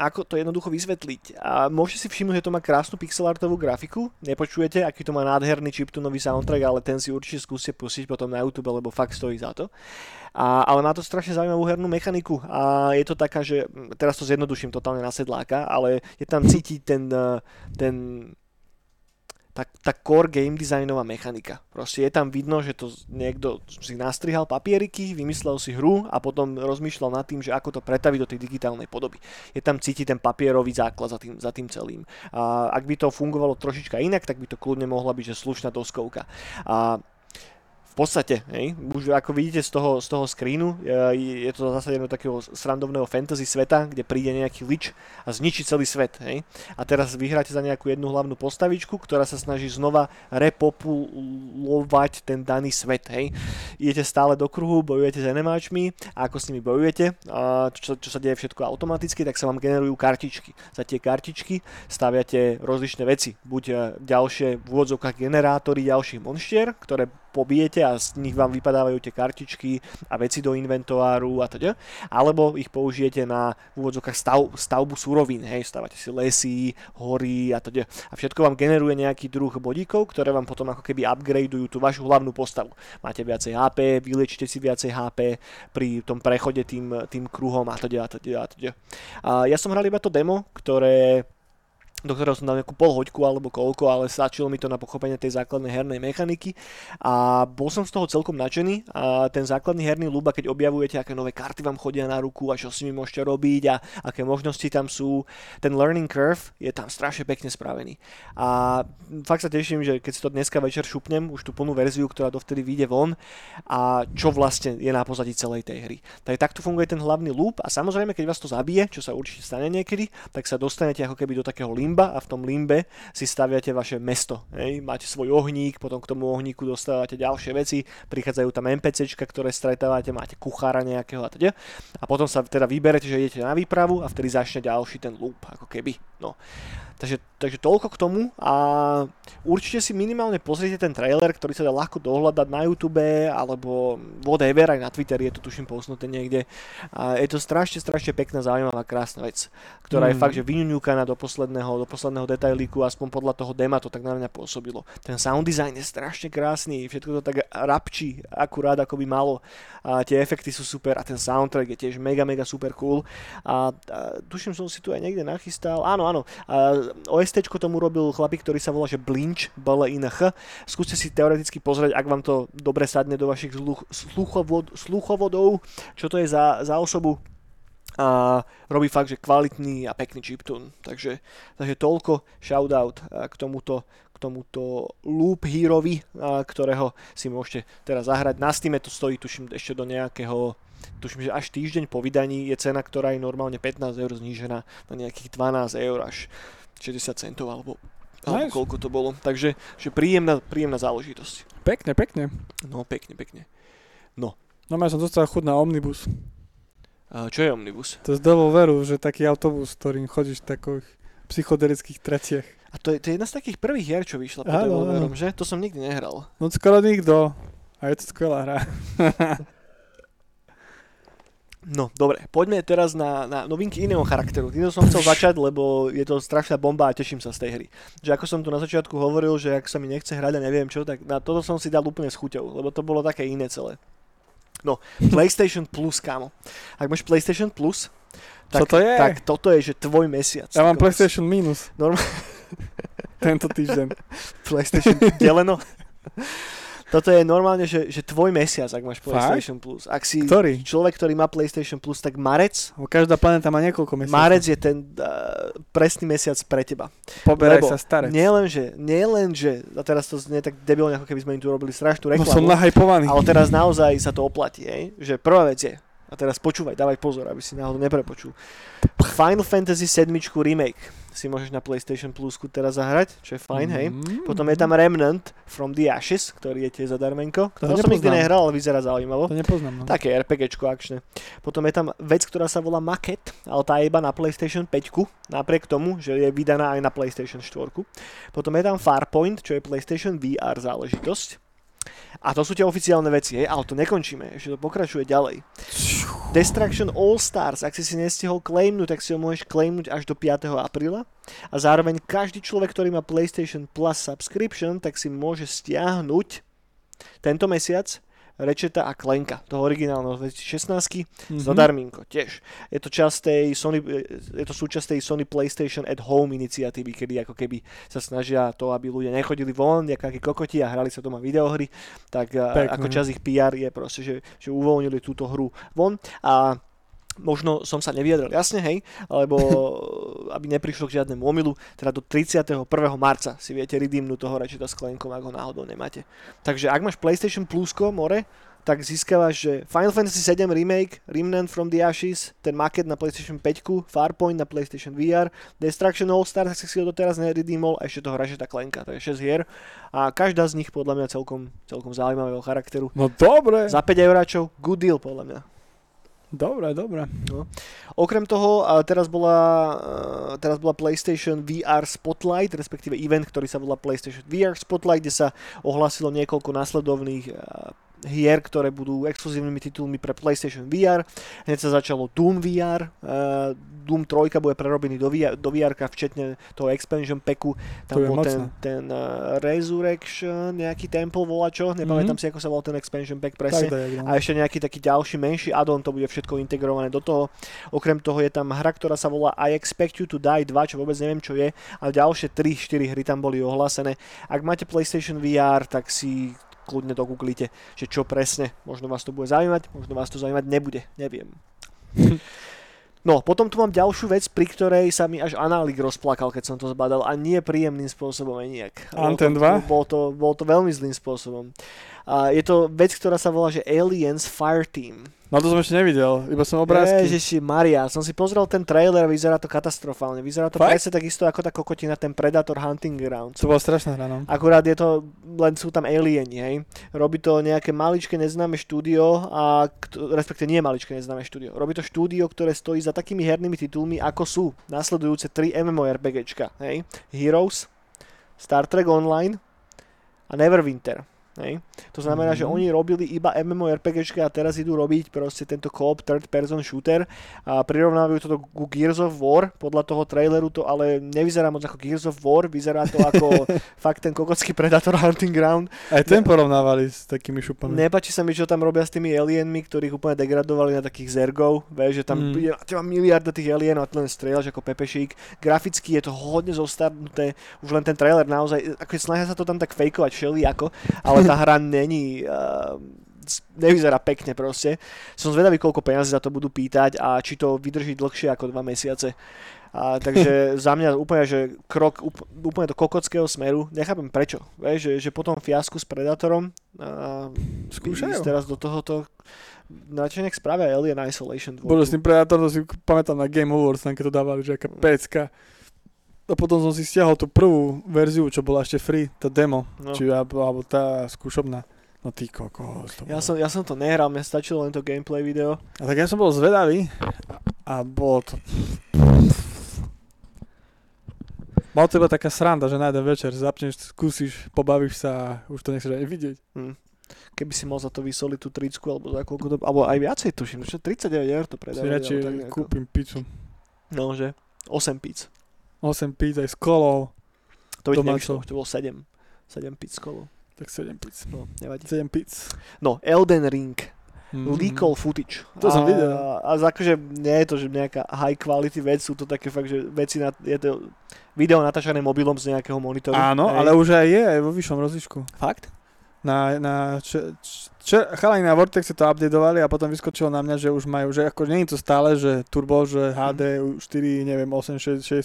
ako to jednoducho vysvetliť. A môžete si všimnúť, že to má krásnu pixelartovú grafiku. Nepočujete, aký to má nádherný chiptunový soundtrack, ale ten si určite skúste pustiť potom na YouTube, lebo fakt stojí za to. A, ale má to strašne zaujímavú hernú mechaniku a je to taká, že teraz to zjednoduším totálne na sedláka, ale je tam cítiť ten, ten tá, tá core game designová mechanika. Proste je tam vidno, že to niekto si nastrihal papieriky, vymyslel si hru a potom rozmýšľal nad tým, že ako to pretaviť do tej digitálnej podoby. Je tam cítiť ten papierový základ za tým, za tým celým. A ak by to fungovalo trošička inak, tak by to kľudne mohla byť že slušná doskovka. A v podstate, hej, už ako vidíte z toho, z toho screenu, je, je to zase jedno takého srandovného fantasy sveta, kde príde nejaký lič a zničí celý svet. Hej. A teraz vyhráte za nejakú jednu hlavnú postavičku, ktorá sa snaží znova repopulovať ten daný svet. Hej. Idete stále do kruhu, bojujete s enemáčmi a ako s nimi bojujete, a čo, čo sa deje všetko automaticky, tak sa vám generujú kartičky. Za tie kartičky staviate rozličné veci, buď e, ďalšie v úvodzovkách generátory ďalších monštier, ktoré pobijete a z nich vám vypadávajú tie kartičky a veci do inventáru a teda. Alebo ich použijete na v úvodzokách stav, stavbu surovín, hej, stavate si lesy, hory a teda. A všetko vám generuje nejaký druh bodíkov, ktoré vám potom ako keby upgradeujú tú vašu hlavnú postavu. Máte viacej HP, vylečite si viacej HP pri tom prechode tým, tým kruhom a teda a teda a teda. A ja som hral iba to demo, ktoré do ktorého som dal nejakú pol hoďku alebo koľko, ale stačilo mi to na pochopenie tej základnej hernej mechaniky a bol som z toho celkom nadšený a ten základný herný ľuba, keď objavujete, aké nové karty vám chodia na ruku a čo s nimi môžete robiť a aké možnosti tam sú, ten learning curve je tam strašne pekne spravený. A fakt sa teším, že keď si to dneska večer šupnem, už tú plnú verziu, ktorá dovtedy vyjde von a čo vlastne je na pozadí celej tej hry. Tak takto funguje ten hlavný loop a samozrejme, keď vás to zabije, čo sa určite stane niekedy, tak sa dostanete ako keby do takého limba limba a v tom limbe si staviate vaše mesto. Hej. Máte svoj ohník, potom k tomu ohníku dostávate ďalšie veci, prichádzajú tam NPCčka, ktoré stretávate, máte kuchára nejakého a teda. A potom sa teda vyberete, že idete na výpravu a vtedy začne ďalší ten loop, ako keby. No. Takže, takže toľko k tomu a určite si minimálne pozrite ten trailer, ktorý sa dá ľahko dohľadať na YouTube alebo whatever, aj na Twitteri je to tuším posnuté niekde. A je to strašne, strašne pekná, zaujímavá, krásna vec, ktorá mm. je fakt, že vyňuňúkaná do posledného, do posledného detailíku, aspoň podľa toho dema to tak na mňa pôsobilo. Ten sound design je strašne krásny, všetko to tak rapčí, akurát ako by malo. A tie efekty sú super a ten soundtrack je tiež mega, mega super cool. A, a tuším, som si tu aj niekde nachystal. Áno, áno. A OST tomu robil chlapík, ktorý sa volá že Blinch, BLINH. Skúste si teoreticky pozrieť, ak vám to dobre sadne do vašich sluch, sluchovod, sluchovodov, čo to je za, za osobu a robí fakt, že kvalitný a pekný chiptune. Takže, takže toľko shoutout k tomuto, k tomuto Loop Herovi, ktorého si môžete teraz zahrať. Na Steam to stojí, tuším, ešte do nejakého tuším, že až týždeň po vydaní je cena, ktorá je normálne 15 eur znížená na nejakých 12 eur až 60 centov alebo, alebo nice. koľko to bolo. Takže že príjemná, príjemná záležitosť. Pekne, pekne. No, pekne, pekne. No. No, ja som dostal chud na Omnibus. A čo je Omnibus? To z veru, že taký autobus, ktorým chodíš v takových psychodelických tratiach. A to je, to je jedna z takých prvých hier, čo vyšla pod Devolverom, že? To som nikdy nehral. No skoro nikto. A je to skvelá hra. No, dobre, poďme teraz na, na novinky iného charakteru. Týmto som chcel začať, lebo je to strašná bomba a teším sa z tej hry. Že ako som tu na začiatku hovoril, že ak sa mi nechce hrať a neviem čo, tak na toto som si dal úplne s chuťou, lebo to bolo také iné celé. No, PlayStation Plus, kámo. Ak máš PlayStation Plus, tak, Čo to je? tak toto je, že tvoj mesiac. Ja mám Kokos. PlayStation minus Normálne tento týždeň. PlayStation deleno. Toto je normálne, že, že tvoj mesiac, ak máš PlayStation Plus. Ak si Ktorý? človek, ktorý má PlayStation Plus, tak marec, Lebo Každá planéta má niekoľko mesiacov. marec je ten uh, presný mesiac pre teba. Poberaj Lebo sa starec. Nie len, že, nie len, že, a teraz to znie tak debilne, ako keby sme im tu robili strašnú No som reklamu, nahypovaný. ale teraz naozaj sa to oplatí, hej? že prvá vec je, a teraz počúvaj, dávaj pozor, aby si náhodou neprepočul. Final Fantasy 7 remake si môžeš na PlayStation Plus teraz zahrať, čo je fajn, hej. Mm. Potom je tam Remnant from the Ashes, ktorý je tiež zadarmenko. To To som nikdy nehral, ale vyzerá zaujímavo. To nepoznám. No. Také RPGčko akčné. Potom je tam vec, ktorá sa volá Maket, ale tá je iba na PlayStation 5, napriek tomu, že je vydaná aj na PlayStation 4. Potom je tam Farpoint, čo je PlayStation VR záležitosť. A to sú tie oficiálne veci, hej, ale to nekončíme, ešte to pokračuje ďalej. Destruction All Stars, ak si si nestihol claimnúť, tak si ho môžeš claimnúť až do 5. apríla. A zároveň každý človek, ktorý má PlayStation Plus subscription, tak si môže stiahnuť tento mesiac Rečeta a Klenka, toho originálneho 2016 Mhm. zadarminko tiež. Je to, časť tej Sony, je to súčasť tej Sony PlayStation at Home iniciatívy, kedy ako keby sa snažia to, aby ľudia nechodili von, jak akí kokoti a hrali sa doma videohry, tak a, Pekné. ako čas ich PR je proste, že, že uvoľnili túto hru von a možno som sa nevyjadril jasne, hej, alebo aby neprišlo k žiadnemu omilu, teda do 31. marca si viete redeemnúť toho Ratcheta s Clankom, ak ho náhodou nemáte. Takže ak máš PlayStation Plusko, more, tak získavaš, že Final Fantasy 7 Remake, Remnant from the Ashes, ten maket na PlayStation 5, Farpoint na PlayStation VR, Destruction All Stars, ak si ho doteraz neredeemol, a ešte toho Ratcheta Clanka, to je 6 hier. A každá z nich podľa mňa celkom, celkom zaujímavého charakteru. No dobre. Za 5 euráčov, good deal podľa mňa. Dobre, dobre. Okrem toho, teraz bola, a teraz bola PlayStation VR Spotlight, respektíve event, ktorý sa volá PlayStation VR Spotlight, kde sa ohlasilo niekoľko následovných a, hier, ktoré budú exkluzívnymi titulmi pre PlayStation VR. Hneď sa začalo Doom VR, a Doom 3 bude prerobený do, VR, do VR včetne toho expansion packu. Tam To bol ten, ten uh, Resurrection, nejaký Temple volačo, nepamätám Mhm. si, ako sa volal ten expansion pack Tak, presne tak, no. a ešte nejaký taký ďalší menší add-on, to bude všetko integrované do toho. Okrem toho je tam hra, ktorá sa volá I Expect You to Die 2, čo vôbec neviem čo je, ale ďalšie 3-4 hry tam boli ohlásené. Ak máte PlayStation VR, tak si kľudne dogooglite, že čo presne, možno vás to bude zaujímať, možno vás to zaujímať nebude, neviem. No, potom tu mám ďalšiu vec, pri ktorej sa mi až análik rozplakal, keď som to zbadal a nie príjemným spôsobom aj nejak. Anten 2? Bolo to, bolo to veľmi zlým spôsobom. A je to vec, ktorá sa volá, že Aliens Fireteam. No to som ešte nevidel, iba som obrázky. Ježiši Maria, som si pozrel ten trailer a vyzerá to katastrofálne. Vyzerá to Fakt? presne takisto ako tá kokotina, ten Predator Hunting Grounds. To bola strašná hra, no. Akurát je to, len sú tam alieni, hej. Robí to nejaké maličké neznáme štúdio, a, respektive nie maličké neznáme štúdio. Robí to štúdio, ktoré stojí za takými hernými titulmi, ako sú nasledujúce 3 MMORPGčka, hej. Heroes, Star Trek Online a Neverwinter. Hej. To znamená, že Mhm. oni robili iba MMORPGčka a teraz idú robiť proste tento co-op third person shooter a prirovnávajú to ku Gears of War. Podľa toho traileru to ale nevyzerá moc ako Gears of War, vyzerá to ako fakt ten kokocký Predator Hunting Ground. Aj ten porovnávali s takými šupami. Nepáči sa mi, čo tam robia s tými alienmi, ktorých úplne degradovali na takých zergov. Vieš, že tam Mm. príde na miliarda tých alienov a ty len strieľaš ako pepešík. Graficky je to hodne zostarnuté. Už len ten trailer naozaj, ako snažia sa to tam tak fejkovať všelijako, ale tá hra není... Uh, nevyzerá pekne proste. Som zvedavý, koľko peniazy za to budú pýtať a či to vydrží dlhšie ako dva mesiace. A, takže za mňa úplne, že krok úpl- úplne do kokockého smeru. Nechápem prečo. Vieš, že, že po tom fiasku s Predatorom a, Skúšajú. ísť teraz do tohoto radšej nech spravia Alien Isolation 2. Bože, s tým Predator, to si pamätám na Game Awards, tam keď to dávali, že aká pecka. A potom som si stiahol tú prvú verziu, čo bola ešte free, tá demo, no. či alebo, tá skúšobná. No ty kokos, to ja, bolo. som, ja som to nehral, mne stačilo len to gameplay video. A tak ja som bol zvedavý a, a bolo to... Mal to iba taká sranda, že na jeden večer zapneš, skúsiš, pobavíš sa a už to nechceš ani vidieť. Hm. Keby si mal za to vysoliť tú tricku, alebo za koľko to, alebo aj viacej tuším, čo 39 eur to Si predávali. radšej tak nejako. kúpim pizzu. No, že 8 pizz. 8 pizz aj s kolou, To by nevyšlo, to bolo 7. 7 pizz kolo. tak 7 pizz. No, nevadí. 7 pizz. No, Elden Ring. Mhm. Leakol footage. To som a, videl. A za- akože nie je to že nejaká high quality vec, sú to také fakt, že veci na, je to video natáčané mobilom z nejakého monitoru. Áno, Hej. ale už aj je, aj vo vyššom rozlišku. Fakt? Na, na č, č, č, chalani na Vortexe to updateovali a potom vyskočilo na mňa, že už majú, že ako nie je to stále, že turbo, že HD 4, neviem, 860,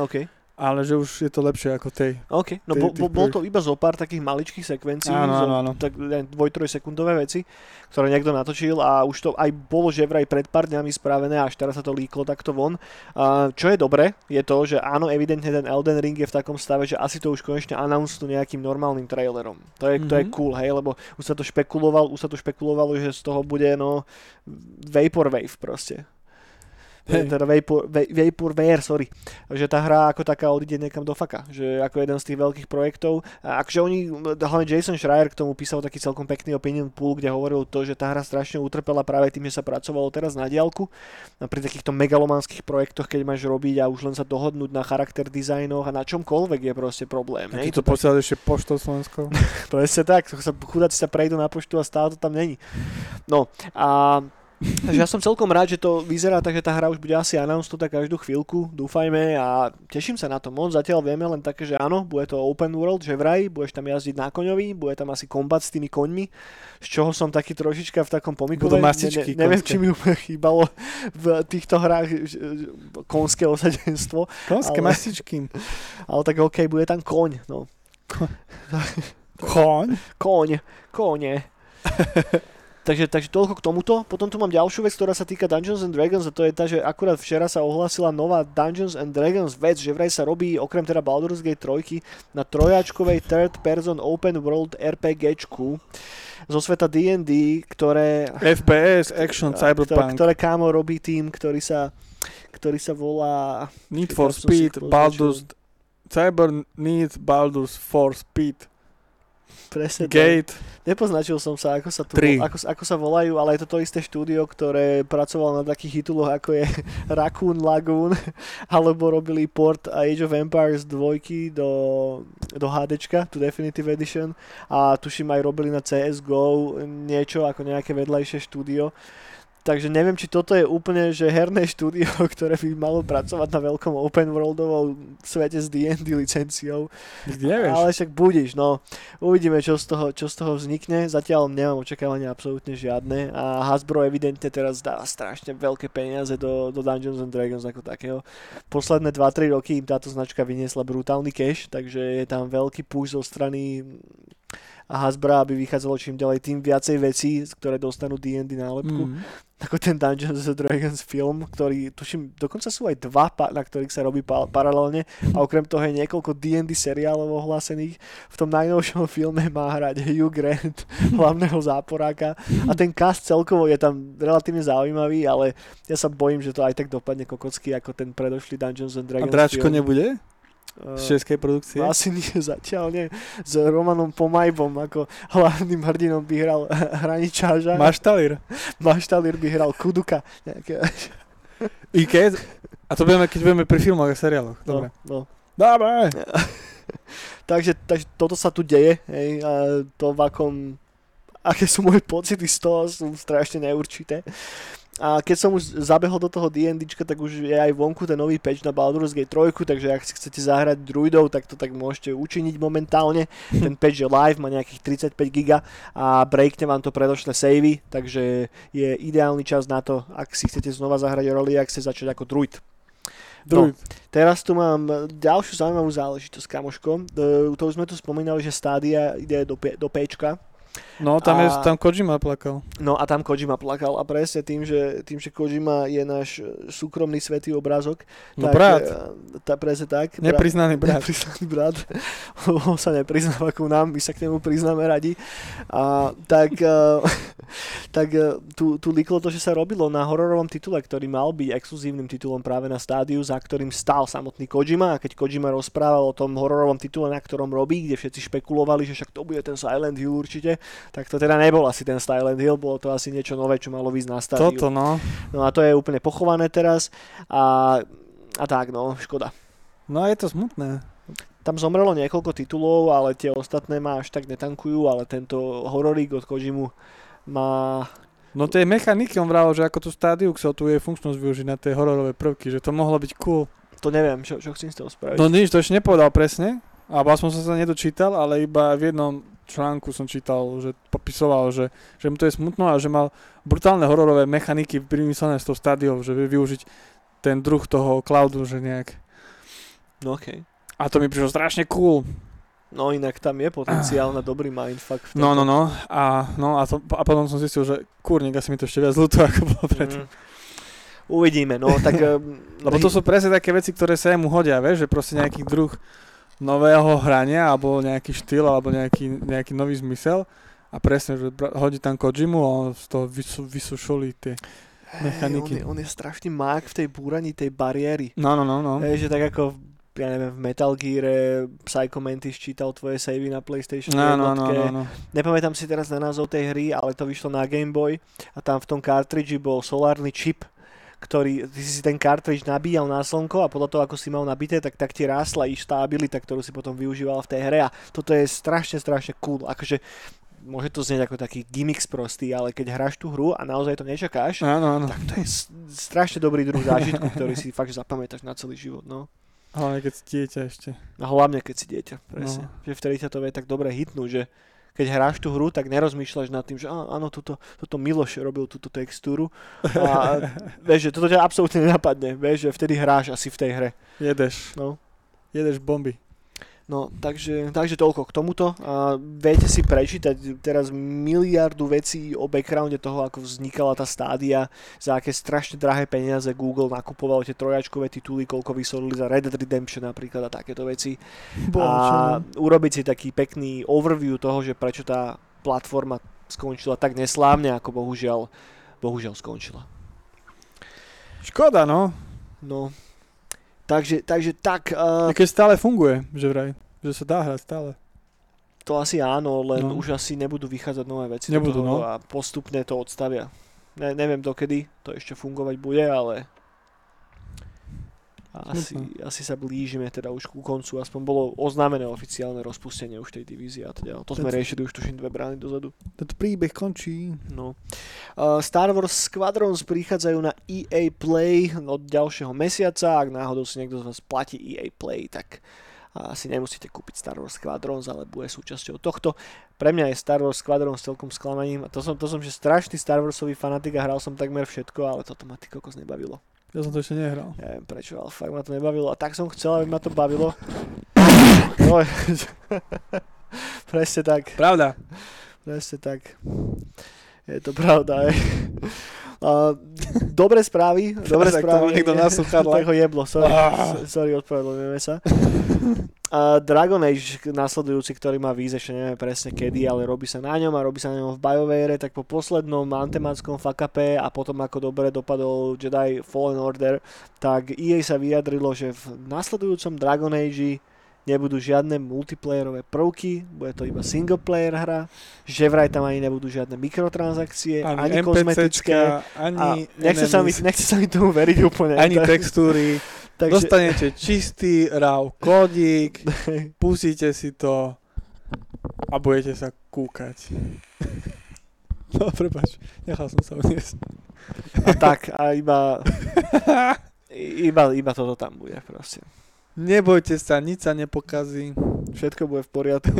OK. Ale že už je to lepšie ako tej. OK, no bol, tých bol, to iba zo pár takých maličkých sekvencií, Áno, zo- áno, áno. tak dvoj, sekundové veci, ktoré niekto natočil a už to aj bolo že vraj pred pár dňami spravené a až teraz sa to líklo takto von. Čo je dobre, je to, že áno, evidentne ten Elden Ring je v takom stave, že asi to už konečne announce tu nejakým normálnym trailerom. To je, to je Mhm. cool, hej, lebo už sa to špekuloval, už sa to špekulovalo, že z toho bude no Vaporwave proste. Hej. Teda Vapor, Va- Vaporware, sorry. Že tá hra ako taká odíde niekam do faka. Že ako jeden z tých veľkých projektov. A akože oni, hlavne Jason Schreier k tomu písal taký celkom pekný opinion pool, kde hovoril to, že tá hra strašne utrpela práve tým, že sa pracovalo teraz na diálku. A pri takýchto megalomanských projektoch, keď máš robiť a už len sa dohodnúť na charakter dizajnoch a na čomkoľvek je proste problém. Taký Hej? to posielal ešte poštou Slovenskou. Presne tak, chudáci sa prejdú na poštu a stále to tam není. No a Takže ja som celkom rád, že to vyzerá tak, že tá hra už bude asi announce tak každú chvíľku, dúfajme a teším sa na to moc. Zatiaľ vieme len také, že áno, bude to open world, že vraj, budeš tam jazdiť na koňovi, bude tam asi kombat s tými koňmi, z čoho som taký trošička v takom pomikove. Budú mastičky neviem, konské. či mi úplne chýbalo v týchto hrách konské osadenstvo, Konské Ale- mastičky. ale tak OK, bude tam koň, no. Choň. Koň, kone. Takže, takže toľko k tomuto. Potom tu mám ďalšiu vec, ktorá sa týka Dungeons and Dragons a to je tá, že akurát včera sa ohlásila nová Dungeons and Dragons vec, že vraj sa robí okrem teda Baldur's Gate 3 na trojačkovej third person open world RPGčku zo sveta D&D, ktoré FPS, action, ktoré, cyberpunk, ktoré kámo robí tým, ktorý sa ktorý sa volá Need for Speed, Baldur's, Cyber Need Baldur's for Speed, presne tak. Gate, Nepoznačil som sa, ako sa, tu, Tri. ako, ako sa volajú, ale je to to isté štúdio, ktoré pracovalo na takých tituloch, ako je Raccoon Lagoon, alebo robili port Age of Empires 2 do, do HDčka, tu Definitive Edition, a tuším aj robili na CSGO niečo ako nejaké vedľajšie štúdio. Takže neviem, či toto je úplne že herné štúdio, ktoré by malo pracovať na veľkom open worldovom svete s D&D licenciou. Nevieš. Ale však budíš, no. Uvidíme, čo z, toho, čo z toho vznikne. Zatiaľ nemám očakávania absolútne žiadne a Hasbro evidentne teraz dáva strašne veľké peniaze do, do Dungeons and Dragons ako takého. Posledné 2-3 roky im táto značka vyniesla brutálny cash, takže je tam veľký push zo strany a Hasbra, aby vychádzalo čím ďalej tým viacej vecí, ktoré dostanú D&D nálepku Mm. ako ten Dungeons and Dragons film, ktorý, tuším, dokonca sú aj dva, na ktorých sa robí pa- paralelne a okrem toho je niekoľko D&D seriálov ohlásených. V tom najnovšom filme má hrať Hugh Grant, hlavného záporáka a ten cast celkovo je tam relatívne zaujímavý, ale ja sa bojím, že to aj tak dopadne kokocky ako ten predošlý Dungeons and A Dragons Dračko film. nebude? Uh, Z českej produkcie? asi nie, zatiaľ nie. S Romanom Pomajbom ako hlavným hrdinom by hral Hraničáža. Maštalír. Maštalír by hral Kuduka. Nejaké, IKEA? A to budeme, keď budeme pri filmoch a seriáloch. Dobre. No, no. Dobre. Takže, takže toto sa tu deje, hej, a to v akom, aké sú moje pocity z toho, sú strašne neurčité. A keď som už zabehol do toho D&Dčka, tak už je aj vonku ten nový patch na Baldur's Gate 3, takže ak si chcete zahrať druidov, tak to tak môžete učiniť momentálne. Ten patch je live, má nejakých 35 giga a breakne vám to predošle savey, takže je ideálny čas na to, ak si chcete znova zahrať Early Access, začať ako druid. Druid. Teraz tu mám ďalšiu zaujímavú záležitosť, kamoško. E, To už sme tu spomínali, že stádia ide do, P- do Pčka. No, tam, je, A- tam Kojima plakal. No a tam Kojima plakal a presne tým, že, tým, že Kojima je náš e, súkromný svetý obrázok. No tak, brat, e, Tá, presne tak. nepriznaný brat. Nepriznaný brat. On sa nepriznáva ku nám, my sa k nemu priznáme radi. A, tak uh, tak tu, tu líklo to, že sa robilo na hororovom titule, ktorý mal byť exkluzívnym titulom práve na stádiu, za ktorým stál samotný Kojima. A keď Kojima rozprával o tom hororovom titule, na ktorom robí, kde všetci špekulovali, že však to bude ten Silent Hill určite, tak to teda nebol asi ten Silent Hill, bolo to asi niečo nové, čo malo ísť na stádiu. Toto, no. No a to je úplne pochované teraz. A, a tak, no, škoda. No je to smutné. Tam zomrelo niekoľko titulov, ale tie ostatné ma až tak netankujú, ale tento hororík od Kojimu má... No tie mechaniky, on vravel, že ako tú stádiu chcel tú jej funkčnosť využiť na tie hororové prvky, že to mohlo byť cool. To neviem, čo, čo chcem s toho spraviť. No nič, to ešte nepovedal presne, alebo aspoň som sa nedočítal, ale iba v jednom článku som čítal, že popisoval, že, že mu to je smutno a že mal brutálne hororové mechaniky vymyslené s tou stádiou, že vie využiť ten druh toho cloudu, že nejak. No okej. A to mi prišlo strašne cool. No inak tam je potenciál na dobrý mindfuck. No, no, no. A, no a, to, a potom som zistil, že kurník, asi mi to ešte viac ľúto, ako bolo predtým. Mm. Uvidíme, no tak... um, Lebo to sú presne také veci, ktoré sa mu hodia, vieš, že proste nejaký druh nového hrania, alebo nejaký štýl, alebo nejaký, nejaký nový zmysel. A presne, že hodí tam Kojimu a on z toho vysu, vysušolí tie. mechaniky. Hej, on, je, on je strašný mák v tej búraní tej bariéry. No, no, no, no. Hej, že tak ako v- ja neviem, v Metal Gear Psycho Mantis čítal tvoje savey na PlayStation No, no, no, no, no. Nepamätám si teraz na názov tej hry, ale to vyšlo na Game Boy a tam v tom cartridži bol solárny čip, ktorý, ty si ten cartridge nabíjal na slnko a podľa toho, ako si mal nabité, tak, tak ti rástla i štabilita, ktorú si potom využíval v tej hre a toto je strašne, strašne cool. Akože môže to znieť ako taký gimmick sprostý, ale keď hráš tú hru a naozaj to nečakáš, Áno, áno. tak to je strašne dobrý druh zážitku, ktorý si fakt zapamätáš na celý život. No. Hlavne keď si dieťa ešte. A hlavne keď si dieťa, presne. No. Že vtedy ťa to vie tak dobre hitnúť, že keď hráš tú hru, tak nerozmýšľaš nad tým, že áno, toto, toto Miloš robil túto textúru. A vieš, že toto ťa absolútne nenapadne. Vieš, že vtedy hráš asi v tej hre. Jedeš. No. Jedeš bomby. No, takže, takže toľko k tomuto. A viete si prečítať teraz miliardu vecí o backgrounde toho, ako vznikala tá stádia, za aké strašne drahé peniaze Google nakupoval tie trojačkové tituly, koľko vysolili za Red Dead Redemption napríklad a takéto veci. a urobiť si taký pekný overview toho, že prečo tá platforma skončila tak neslávne, ako bohužiaľ, bohužiaľ skončila. Škoda, no. No, takže, takže tak, uh, Uh, keď stále funguje, že vraj. Že sa dá hrať stále. to asi áno, len No. už asi nebudú vychádzať nové veci Nebudú, do toho no. a postupne to odstavia. Ne, neviem dokedy to ešte fungovať bude, ale asi, asi sa blížime teda už ku koncu, aspoň bolo oznámené oficiálne rozpustenie už tej divízie a teda to sme Tento- riešili už tuším dve brány dozadu. Tento príbeh končí. No. Uh, Star Wars Squadrons prichádzajú na EA Play od ďalšieho mesiaca. Ak náhodou si niekto z vás platí EA Play, tak uh, si nemusíte kúpiť Star Wars Squadrons, ale bude súčasťou tohto. Pre mňa je Star Wars Squadrons celkom sklamaním. A to som, to som že strašný Star Warsový fanatik a hral som takmer všetko, ale toto ma ty kokos nebavilo. Ja som to ešte nehral. Neviem prečo, ale fakt ma to nebavilo. A tak som chcel, aby ma to bavilo. No, presne tak. Pravda. Presne tak. Je to pravda, aj. Uh, dobré správy, dobré Teraz, ak správy. má niekto sluchadlách. Tak ho jeblo, sorry, Ah. Sorry odpravedlňujeme sa. Uh, Dragon Age nasledujúci, ktorý má výjsť, ešte nevieme presne kedy, ale robí sa na ňom a robí sa na ňom v BioWare, tak po poslednom antemanskom fuck-upe a potom ako dobre dopadol Jedi Fallen Order, tak EA sa vyjadrilo, že v nasledujúcom Dragon Age nebudú žiadne multiplayerové prvky, bude to iba single player hra, že vraj tam ani nebudú žiadne mikrotransakcie, ani, ani kozmetické. ani, A nechce sa, mi, nechce sa mi tomu veriť úplne. ani tak, textúry. takže, Dostanete čistý RAW kódik, pustíte si to a budete sa kúkať. No, prepač, nechal som sa uniesť. a tak, a iba, iba, iba toto tam bude proste. Nebojte sa, nič sa nepokazí. Všetko bude v poriadku.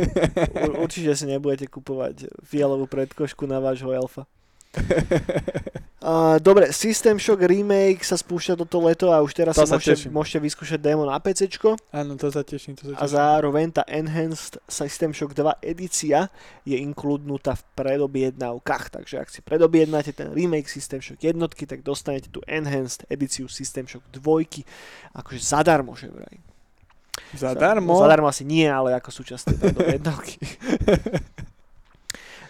Určite si nebudete kupovať fialovú predkošku na vášho elfa. Uh, dobre, System Shock Remake sa spúšťa toto leto a už teraz To si sa môžete, teším. môžete vyskúšať demo na PC. Áno, to sa teším, to sa A teším. zároveň tá Enhanced System Shock 2 edícia je inkludnutá v predobjednávkach. Takže ak si predobjednáte ten remake System Shock jednotky, tak dostanete tú Enhanced edíciu System Shock 2 akože zadarmo, že vraj. Zadarmo? Zadarmo asi nie, ale ako súčasť tej predobjednávky.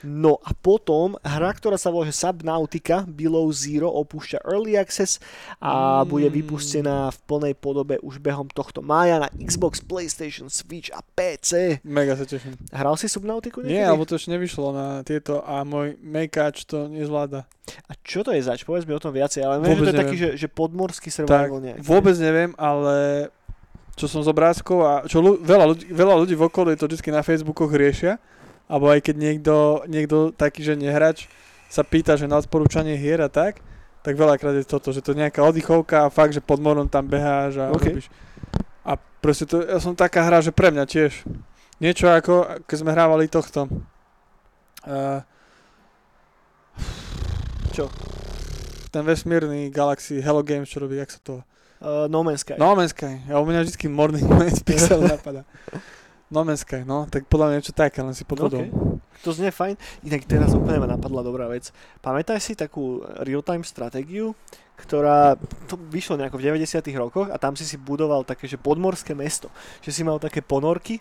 No a potom hra, ktorá sa volá Subnautica Below Zero opúšťa Early Access a Mm. bude vypustená v plnej podobe už behom tohto mája na Xbox, PlayStation, Switch a PC. Mega sa teším. Hral si Subnauticu niekedy? Nie, alebo to ešte nevyšlo na tieto a môj mejkač to nezvláda. A čo to je zač? Povedz mi o tom viacej, ale viem, že to je taký, že, že podmorský Tak, survival nejaký. vôbec neviem, ale čo som z obrázkov a čo ľu, veľa, ľudí, veľa ľudí v okolí to vždy na Facebookoch riešia, alebo aj keď niekto, niekto taký, že nehrač, sa pýta, že na odporúčanie hier a tak, tak veľakrát je toto, že to je nejaká oddychovka a fakt, že pod morom tam beháš a OK. robíš. A proste to, ja som taká hra, že pre mňa tiež. Niečo ako, keď sme hrávali tohto. Uh, Čo? Ten vesmírny Galaxy Hello Games, čo robí, jak sa to... Uh, no Man's Sky. No Man's Sky. Ja u mňa vždy morning z pixel napadá. No Sky, no. Tak podľa mňa niečo také, len si pod vodou. OK. To znie fajn. Inak teraz úplne ma napadla dobrá vec. Pamätáš si takú real-time stratégiu, ktorá, to vyšlo nejako v 90 rokoch a tam si si budoval také, že podmorské mesto. Že si mal také ponorky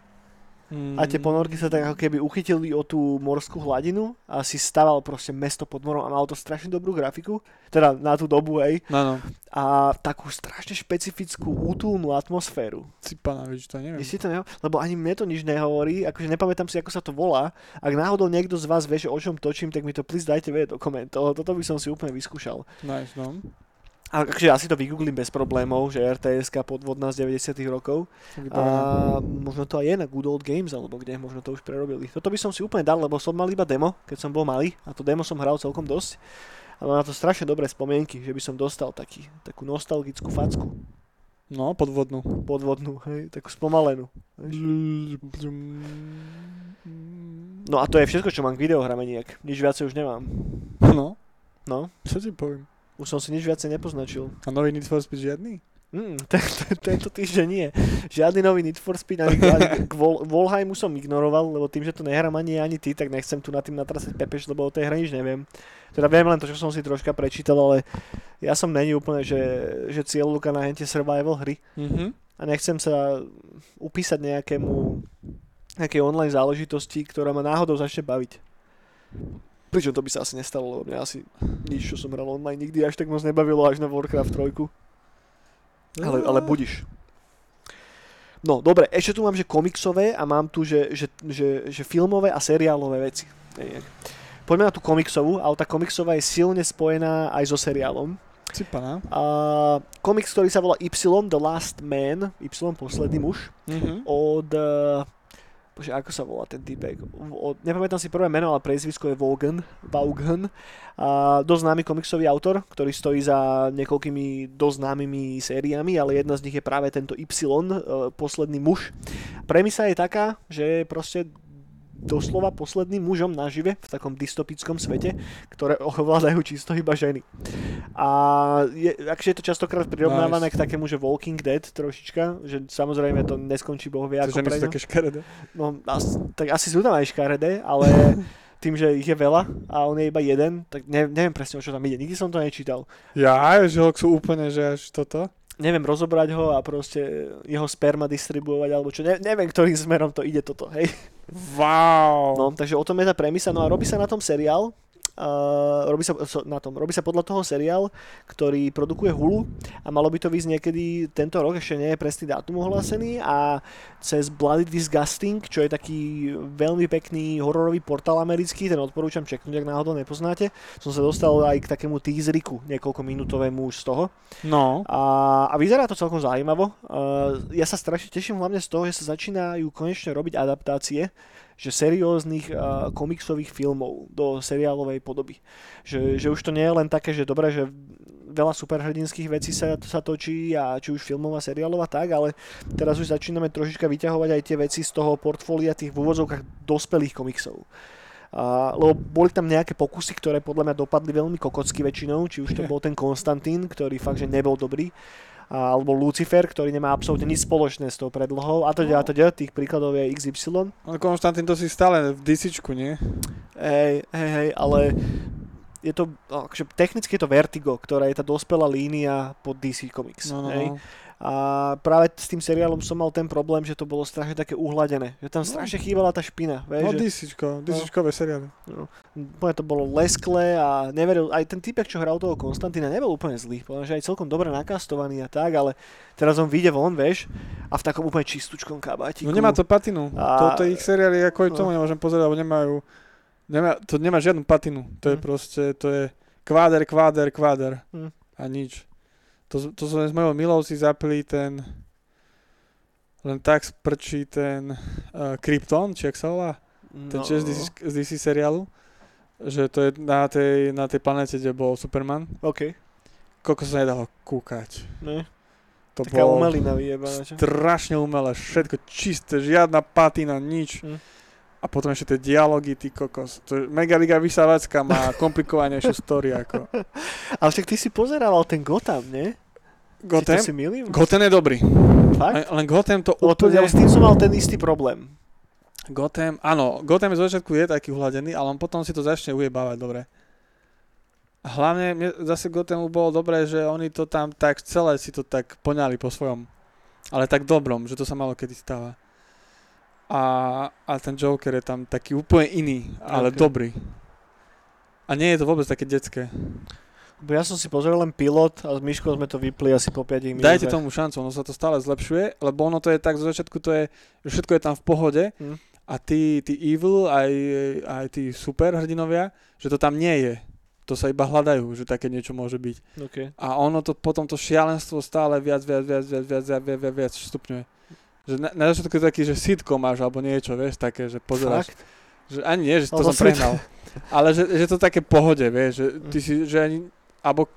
Mm. a tie ponorky sa tak ako keby uchytili o tú morskú hladinu a si staval proste mesto pod morom a malo to strašne dobrú grafiku, teda na tú dobu, hej, No, no. a takú strašne špecifickú útulnú atmosféru. Cipana, vieš, to neviem. Si to neho- Lebo ani mne to nič nehovorí, akože nepamätám si, ako sa to volá. Ak náhodou niekto z vás vie, o čom točím, tak mi to please dajte vedieť do komentov. Toto by som si úplne vyskúšal. Nice, no. A akože ja si to vygooglím bez problémov, že rts podvodná z 90 rokov. A možno to aj je na Good Old Games, alebo kde, možno to už prerobili. Toto by som si úplne dal, lebo som mal iba demo, keď som bol malý. A to demo som hral celkom dosť. A mám na to strašne dobré spomienky, že by som dostal taký, takú nostalgickú facku. No, podvodnú. Podvodnú, hej, takú spomalenú. No a to je všetko, čo mám k videohrame nejak. Nič viacej už nemám. No, No, čo ti poviem. Už som si nič viacej nepoznačil. A nový Need for Speed žiadny? Mm, te, te, tento týždeň nie. Žiadny nový Need for Speed, ani, ani k Vol, Volheimu som ignoroval, lebo tým, že to nehrám ani ani ty, tak nechcem tu na tým natrasať pepeš, lebo o tej hre nič neviem. Teda viem len to, čo som si troška prečítal, ale ja som není úplne, že, že cieľovka na hente survival hry Mhm. a nechcem sa upísať nejakému nejakej online záležitosti, ktorá ma náhodou začne baviť. Pričom to by sa asi nestalo, lebo mňa asi nič, čo som hral online, nikdy až tak moc nebavilo až na Warcraft 3. Ale, ale budiš. No, dobre, ešte tu mám, že komiksové a mám tu, že, že, že, že filmové a seriálové veci. Poďme na tú komiksovú, ale tá komiksová je silne spojená aj so seriálom. Cipana. A komiks, ktorý sa volá Y, The Last Man, Y, posledný muž, Mhm. od... Bože, ako sa volá ten typek? Od, nepamätám si prvé meno, ale priezvisko je Vaughan. Vaughan. A dosť známy komiksový autor, ktorý stojí za niekoľkými dosť známymi sériami, ale jedna z nich je práve tento Y, eh, posledný muž. Premisa je taká, že proste doslova posledným mužom nažive v takom dystopickom svete, ktoré ovládajú čisto iba ženy. A je, akže je to častokrát prirovnávané Nice. k takému, že Walking Dead trošička, že samozrejme to neskončí boh vie ako ženy sú také škaredé. No, as, tak asi sú tam aj škaredé, ale tým, že ich je veľa a on je iba jeden, tak ne, neviem presne o čo tam ide. Nikdy som to nečítal. Ja, že sú úplne, že až toto. Neviem rozobrať ho a proste jeho sperma distribuovať alebo čo. Ne, neviem, ktorým smerom to ide toto, hej. Wow. No, takže o tom je tá premisa. No a robí sa na tom seriál. Uh, robí sa so, na tom, robí sa podľa toho seriál, ktorý produkuje Hulu a malo by to výsť niekedy tento rok, ešte nie je presný dátum ohlásený a cez Bloody Disgusting, čo je taký veľmi pekný hororový portál americký, ten odporúčam čeknúť, ak náhodou nepoznáte, som sa dostal aj k takému teaseriku niekoľko minútovému už z toho No. a, a vyzerá to celkom zaujímavo. Uh, ja sa strašne teším hlavne z toho, že sa začínajú konečne robiť adaptácie že serióznych uh, komiksových filmov do seriálovej podoby. Že, že už to nie je len také, že dobre, že veľa superhrdinských vecí sa, sa točí a či už filmová, seriálová tak, ale teraz už začíname trošička vyťahovať aj tie veci z toho portfólia tých v úvodzovkách dospelých komiksov. A, lebo boli tam nejaké pokusy, ktoré podľa mňa dopadli veľmi kokocky väčšinou, či už to bol ten Konstantín, ktorý fakt, že nebol dobrý, a, alebo Lucifer, ktorý nemá absolútne nič spoločné s tou predlohou, a teda, a teda, tých príkladov je XY. Ale Konštantín to si stále v DCčku, nie? Hej, hej, hej, ale je to, no, akože technicky je to Vertigo, ktorá je tá dospelá línia pod DC Comics. No, no, hej. no. A práve s tým seriálom som mal ten problém, že to bolo strašne také uhladené. Že tam strašne chýbala tá špina. Vieš, No že, DCčko, DCčkové seriály. úplne to bolo lesklé a neveril, aj ten typek, čo hral toho Konstantína, nebol úplne zlý. Povedal, že aj celkom dobre nakastovaný a tak, ale teraz on vyjde von, vieš, a v takom úplne čistúčkom kabátiku. No nemá to patinu. A- Toto ich seriály, ako aj no. tomu nemôžem pozerať, lebo nemajú, nemá, to nemá žiadnu patinu. To je Hm. proste, to je kváder, kváder, kváder. Hm. A nič. To, to sme s mojou milou si zapili ten, len tak sprčí ten uh, Krypton, či jak sa volá? Ten no, tiež z DC, z DC seriálu. Že to je na tej, na tej planete, kde bol Superman. OK, Koľko sa nedalo kúkať. ne. To Taká bolo umelina vyjebaná, strašne umelé, všetko čisté, žiadna patina, nič. Hm. A potom ešte tie dialógy, ty kokos. To je mega liga vysávacka má komplikovanejšiu story ako Ale však ty si pozerával ten Gotham, nie? Gotham. to si milím? Gotham je dobrý. Fakt? Len, len Gotham to Lebo to, úplne... ja s tým som mal ten istý problém. Gotham, áno, Gotham zo začiatku je taký uhladený, ale on potom si to začne ujebávať dobre. Hlavne mne zase Gothamu bolo dobré, že oni to tam tak celé si to tak poňali po svojom. Ale tak dobrom, že to sa malo kedy stáva. A, a ten Joker je tam taký úplne iný, ale okay. dobrý. A nie je to vôbec také detské. Ja som si pozrel len pilot a s Myškou sme to vypli asi po 5 minútach. Dajte tomu šancu, ono sa to stále zlepšuje, lebo ono to je tak, zo začiatku to je, všetko je tam v pohode mm. a tí, tí evil, aj, aj tí superhrdinovia, že to tam nie je. To sa iba hľadajú, že také niečo môže byť. Okay. A ono to potom to šialenstvo stále viac, viac, viac, viac, viac, viac, viac, viac stupňuje. Že na, na začiatku je taký, že sitcom máš alebo niečo, vieš, také, že pozeráš. Fakt? Že ani nie, že to som prehnal. Ale že, že to také pohode, vieš, že ty si, že ani, alebo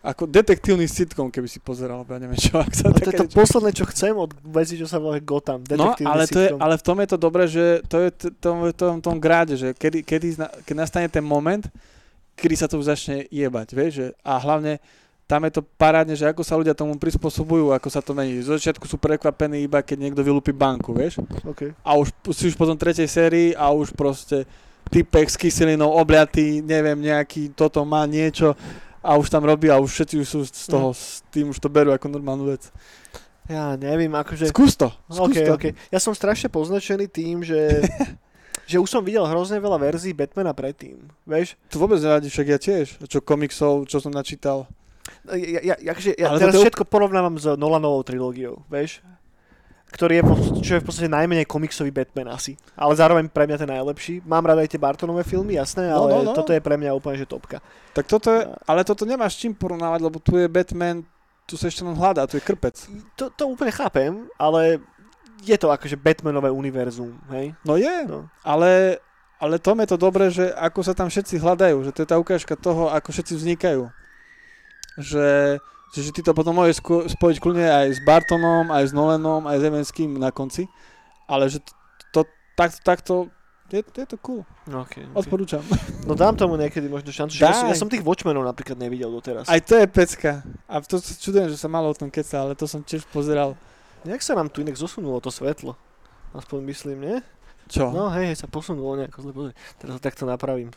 ako detektívny sitcom, keby si pozeral, ja neviem čo, ak sa A to je to niečo- posledné, čo chcem od veci, čo sa volá Gotham. No, Detektívny ale, to je, sitcom. ale v tom je to dobré, že to je t- tom, tom, tom gráde, že kedy, kedy, keď nastane ten moment, kedy sa to už začne jebať, vieš, že, a hlavne tam je to parádne, že ako sa ľudia tomu prispôsobujú, ako sa to mení. Z začiatku sú prekvapení iba, keď niekto vylúpi banku, vieš, Okay. a už si už potom tretej sérii a už proste typek s kyselinou obliatý, neviem, nejaký, toto má niečo a už tam robí a už všetci už sú z toho, s tým už to berú ako normálnu vec. Ja neviem, akože... Skús to, skús Okay, to. okay. Ja som strašne poznačený tým, že, že už som videl hrozne veľa verzií Batmana predtým. Vieš? To vôbec nevadí, však ja tiež. Čo komiksov, čo som načítal. Ja, ja, akože ja Ale teraz je všetko porovnávam s Nolanovou trilógiou, vieš? Ktorý je, čo je v podstate najmenej komiksový Batman asi. Ale zároveň pre mňa ten najlepší. Mám rada aj tie Bartonové filmy, jasné, No, ale no, no. toto je pre mňa úplne že topka. Tak toto je, ale toto nemáš čím porovnávať, lebo tu je Batman, tu sa ešte len hľadá, tu je krpec. To, to úplne chápem, ale je to akože Batmanové univerzum, hej? No je, No. ale, ale tom je to dobré, že ako sa tam všetci hľadajú, že to je tá ukážka toho, ako všetci vznikajú. Že, že ty to potom môžeš spojiť kľudne aj s Bartonom, aj s Nolanom, aj s Evenským na konci, ale že to, to tak, takto, je, je to cool, Okay, okay. odporúčam. No dám tomu niekedy možno šancu. Že ja, som, ja som tých Watchmenov napríklad nevidel doteraz. Aj to je pecka. A to sa čudujem, že sa malo o tom keca, ale to som tiež pozeral. Jak sa nám tu inak zosunulo to svetlo? Aspoň myslím, nie? Čo? No hej, hej, sa posunulo nejako zle. Pozri. Teraz to takto napravím.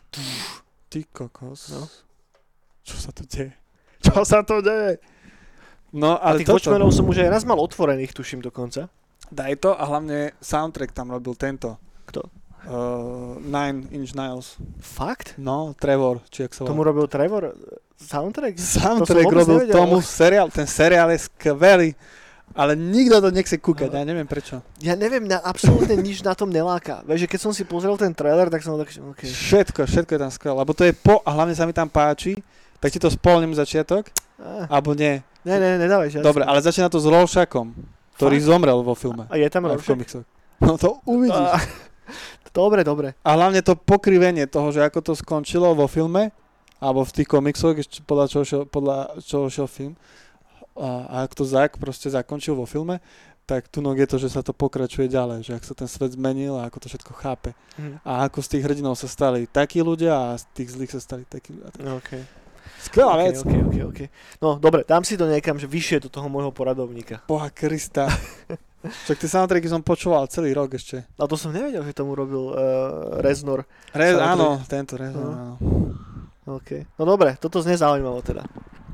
Ty kokos. No. Čo sa tu deje? Čo sa tu deje? No, A ale tých toto, som už aj raz mal otvorených, tuším dokonca. daj to a hlavne soundtrack tam robil tento. Kto? Uh, Nine Inch Nails. Fakt? No, Trevor, či jak sa Tomu robil Trevor soundtrack? Soundtrack vôbec robil nevedel. tomu seriál, ten seriál je skvelý. Ale nikto to nechce kúkať, No. ja neviem prečo. Ja neviem, na, absolútne nič na tom neláka. Vieš, že keď som si pozrel ten trailer, tak som tak, že OK. Všetko, všetko je tam skvelé, lebo to je po, a hlavne sa mi tam páči, tak ti to spolním začiatok, Ah, alebo nie. ne, ne, nedávaj žiadne. Dobre, ale začína to s Rorschachom, ktorý Fakt? zomrel vo filme. A je tam Rorschach? No to uvidíš. Ah, Dobre, dobre. A hlavne to pokrivenie toho, že ako to skončilo vo filme, alebo v tých komiksoch, podľa čoho šiel, podľa čoho šiel film, a, a ako to Zack proste zakončil vo filme, tak tu je to, že sa to pokračuje ďalej, že ak sa ten svet zmenil a ako to všetko chápe. Mhm. A ako z tých hrdinov sa stali takí ľudia a z tých zlých sa stali takí ľudia. Okay. Skvelá Okay, vec. okay, okay, okay. No dobre, dám si to niekam, že vyššie do toho môjho poradovníka. Boha Krista. Však tie soundtracky som počúval celý rok ešte. A to som nevedel, že tomu robil uh, Reznor. Re, Soundtrack. áno, tento Rez, No. áno. Okay. No dobre, toto znie zaujímavo teda.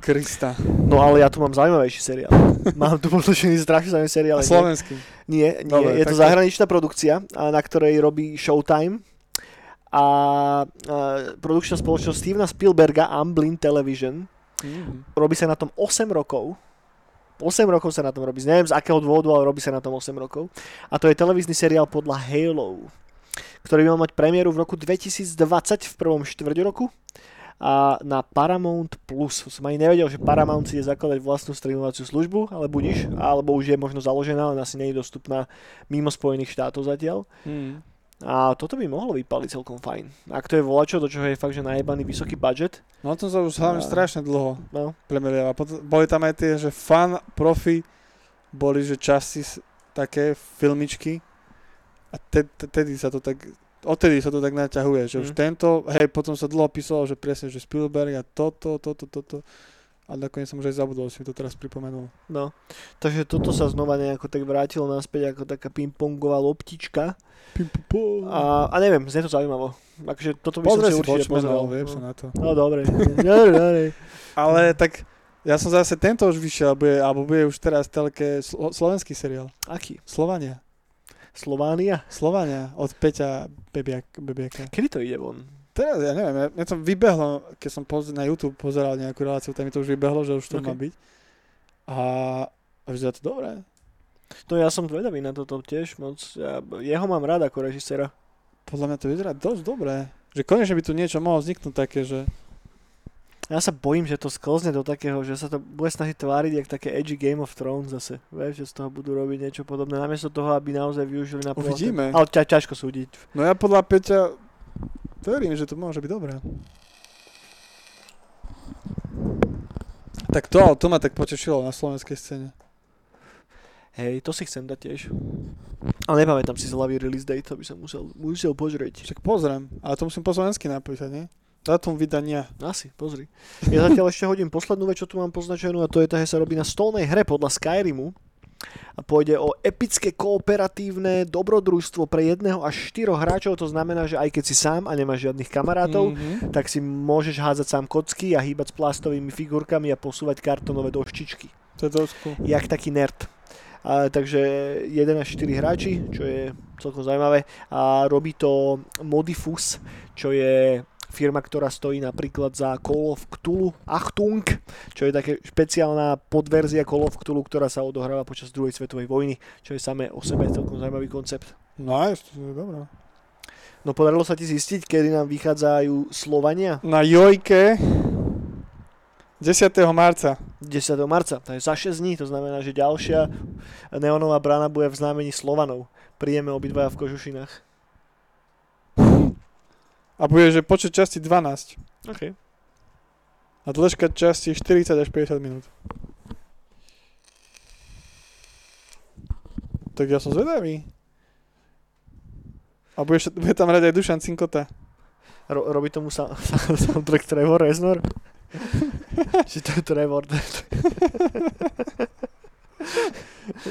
Krista. No ale ja tu mám zaujímavejší seriál. mám tu potočený strašne zaujímavý seriál. Slovenský. Nie, nie, Dobre, je to zahraničná produkcia, na ktorej robí Showtime a, a produkčná spoločnosť Stevena Spielberga Amblin Television. Mhm. Robí sa na tom 8 rokov. 8 rokov sa na tom robí. Neviem z akého dôvodu, ale robí sa na tom 8 rokov. A to je televízny seriál podľa Halo, ktorý by mal mať premiéru v roku 2020 v prvom štvrť roku a na Paramount Plus. Som ani nevedel, že Paramount si ide zakladať vlastnú streamovaciu službu, ale budiš, alebo už je možno založená, len asi nie je dostupná mimo Spojených štátov zatiaľ. Mhm. A toto by mohlo vypaliť celkom fajn. Ak to je volačo, do čoho je fakt, že najebaný vysoký budget. No o tom sa už hlavne A- strašne dlho No, premeriava. Boli tam aj tie, že fan, profi, boli, že časti s- také filmičky a te- te- tedy sa to tak, odtedy sa to tak naťahuje, že už Mm. tento, hej, potom sa dlho písalo, že presne, že Spielberg a toto, toto, toto. A nakoniec som už aj zabudol, si to teraz pripomenul. no. Takže toto sa znova nejako tak vrátilo naspäť ako taká pingpongová loptička. A, a neviem, znie to zaujímavo. Akože toto by Pozri som si si určite pozrel. no, viem sa No, na to. no dobre. dobre, dobre. Ale tak ja som zase tento už vyšiel, bude, alebo bude už teraz telke slo- slovenský seriál. Aký? Slovania. Slovánia? Slovania od Peťa Bebiak, Bebiaka. Kedy to ide von? Teraz, ja neviem, ja, mne to vybehlo, keď som poz- na YouTube pozeral nejakú reláciu, tam mi to už vybehlo, že už to Ok. má byť. A, a vyzerá to dobré. No ja som zvedavý na toto tiež moc. Ja, jeho mám rád ako režisera. Podľa mňa to vyzerá dosť dobré. Že konečne by tu niečo mohlo vzniknúť také, že... Ja sa bojím, že to sklzne do takého, že sa to bude snažiť tváriť jak také edgy Game of Thrones zase. Vieš, že z toho budú robiť niečo podobné, namiesto toho, aby naozaj využili na Uvidíme. Ale ťa, ťažko súdiť. No ja podľa Peťa verím, že to môže byť dobré. Tak to, to ma tak potešilo na slovenskej scéne. Hej, to si chcem dať tiež. Ale nepamätám si z hlavy release date, to by som musel, musel pozrieť. Však pozriem, ale to musím po slovensky napísať, nie? Dátum vydania. Asi, pozri. Ja zatiaľ ešte hodím poslednú vec, čo tu mám poznačenú a to je tá, že sa robí na stolnej hre podľa Skyrimu. Pôjde o epické kooperatívne dobrodružstvo pre jedného až štyroch hráčov, to znamená, že aj keď si sám a nemáš žiadnych kamarátov, Mhm. tak si môžeš hádzať sám kocky a hýbať s plastovými figurkami a posúvať kartonové doštičky. To je cool. Jak taký nerd. A, takže 1 až 4 hráči, čo je celkom zaujímavé. A robí to Modifus, čo je firma, ktorá stojí napríklad za Call of Cthulhu Achtung, čo je také špeciálna podverzia Call of Cthulhu, ktorá sa odohráva počas druhej svetovej vojny, čo je samé o sebe celkom zaujímavý koncept. Nice, to je dobré. No podarilo sa ti zistiť, kedy nám vychádzajú Slovania? Na Jojke 10. marca. 10. marca, to je za 6 dní, to znamená, že ďalšia neonová brána bude v znamení Slovanov. Prídeme obidvaja v kožušinách. A bude, že počet časti 12. OK. A dĺžka časti 40 až 50 minút. Tak ja som zvedavý. A bude, bude tam hrať aj Dušan Cinkota. Ro- robí tomu sa- sa- soundtrack Trevor Reznor? Či to je Trevor?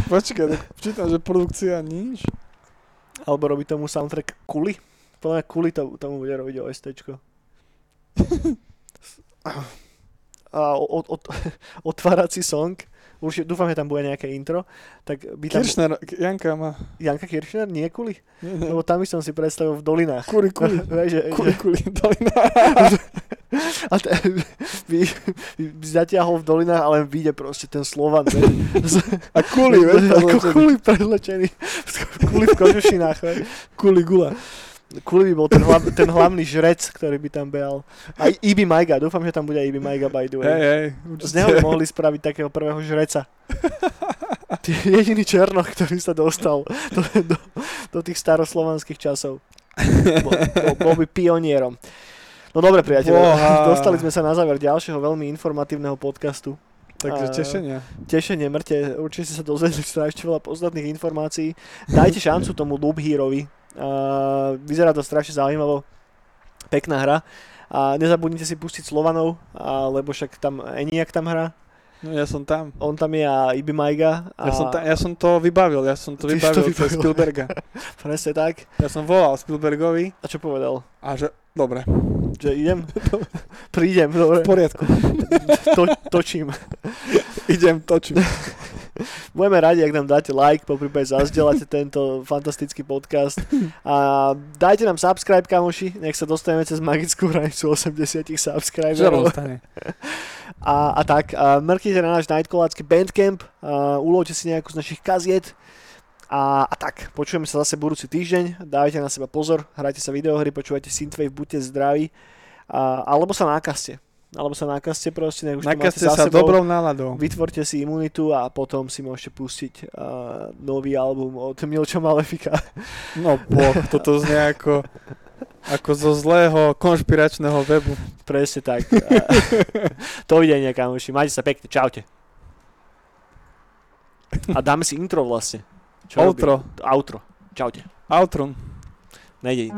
Počkaj, tak čítam, že produkcia nič. Alebo robí tomu soundtrack Kuli? Podľa mňa Kuli to, tomu bude robiť OSTčko. A o, o, o, otvárací song, určite dúfam, že tam bude nejaké intro, tak by tam... Kiršner, Janka má. Janka Kirchner? Nie Kuli? Nie, nie. Lebo tam by som si predstavil v dolinách. Kuli, kuli. Vieš, že, Kuli, že, kuli, dolina. a te, by, by zatiahol v dolinách, ale vyjde proste ten Slovan. A kuli, vieš, Ako kuli prezlečený. Kuli v kožušinách. vieš. Kuli gula. Kuli by bol ten, hlav, ten hlavný žrec, ktorý by tam behal. Aj Ibi Majga, dúfam, že tam bude aj Ibi Majga by the way. Hej, hej. Z neho by mohli spraviť takého prvého žreca. Ty jediný černoch, ktorý sa dostal do, do, do tých staroslovanských časov. Bol, bol, bol by pionierom. No dobre, priateľe, Boha. dostali sme sa na záver ďalšieho veľmi informatívneho podcastu. Takže tešenia. Tešenie, mŕte, určite ste sa dozvedeli strašne veľa podstatných informácií. Dajte šancu tomu Loop Herovi. Uh, vyzerá to strašne zaujímavo. Pekná hra. A nezabudnite si pustiť Slovanov, a, lebo však tam Eniak tam hrá. No ja som tam. On tam je a Ibi Majga. A Ja som, ta, ja som to vybavil, ja som to Ty to vybavil cez vybavil. Spielberga. Presne tak. Ja som volal Spielbergovi A čo povedal? a že, dobre, Že idem? Prídem, dobre. v poriadku, To, točím. idem, točím. Budeme radi, ak nám dáte like, po prípade zazdieľate tento fantastický podcast. A dajte nám subscribe, kamoši, nech sa dostaneme cez magickú hranicu 80 Želom subscriberov. A, a tak, a mrknite na náš Nightcolácky Bandcamp, a ulovte si nejakú z našich kaziet. A, a tak, počujeme sa zase budúci týždeň, dávajte na seba pozor, hrajte sa videohry, počúvajte Synthwave, buďte zdraví, a, alebo sa nákazte. Alebo sa nákazte proste, nech už Nakazte sa sebou. dobrou náladou. Vytvorte si imunitu a potom si môžete pustiť uh, nový album od Milča Malefika. No boh, toto znie ako, ako zo zlého konšpiračného webu. Presne tak. to videnia, kamoši. Majte sa pekne. Čaute. A dáme si intro vlastne. Outro. robí? Outro. Čaute. Outron. Nejde.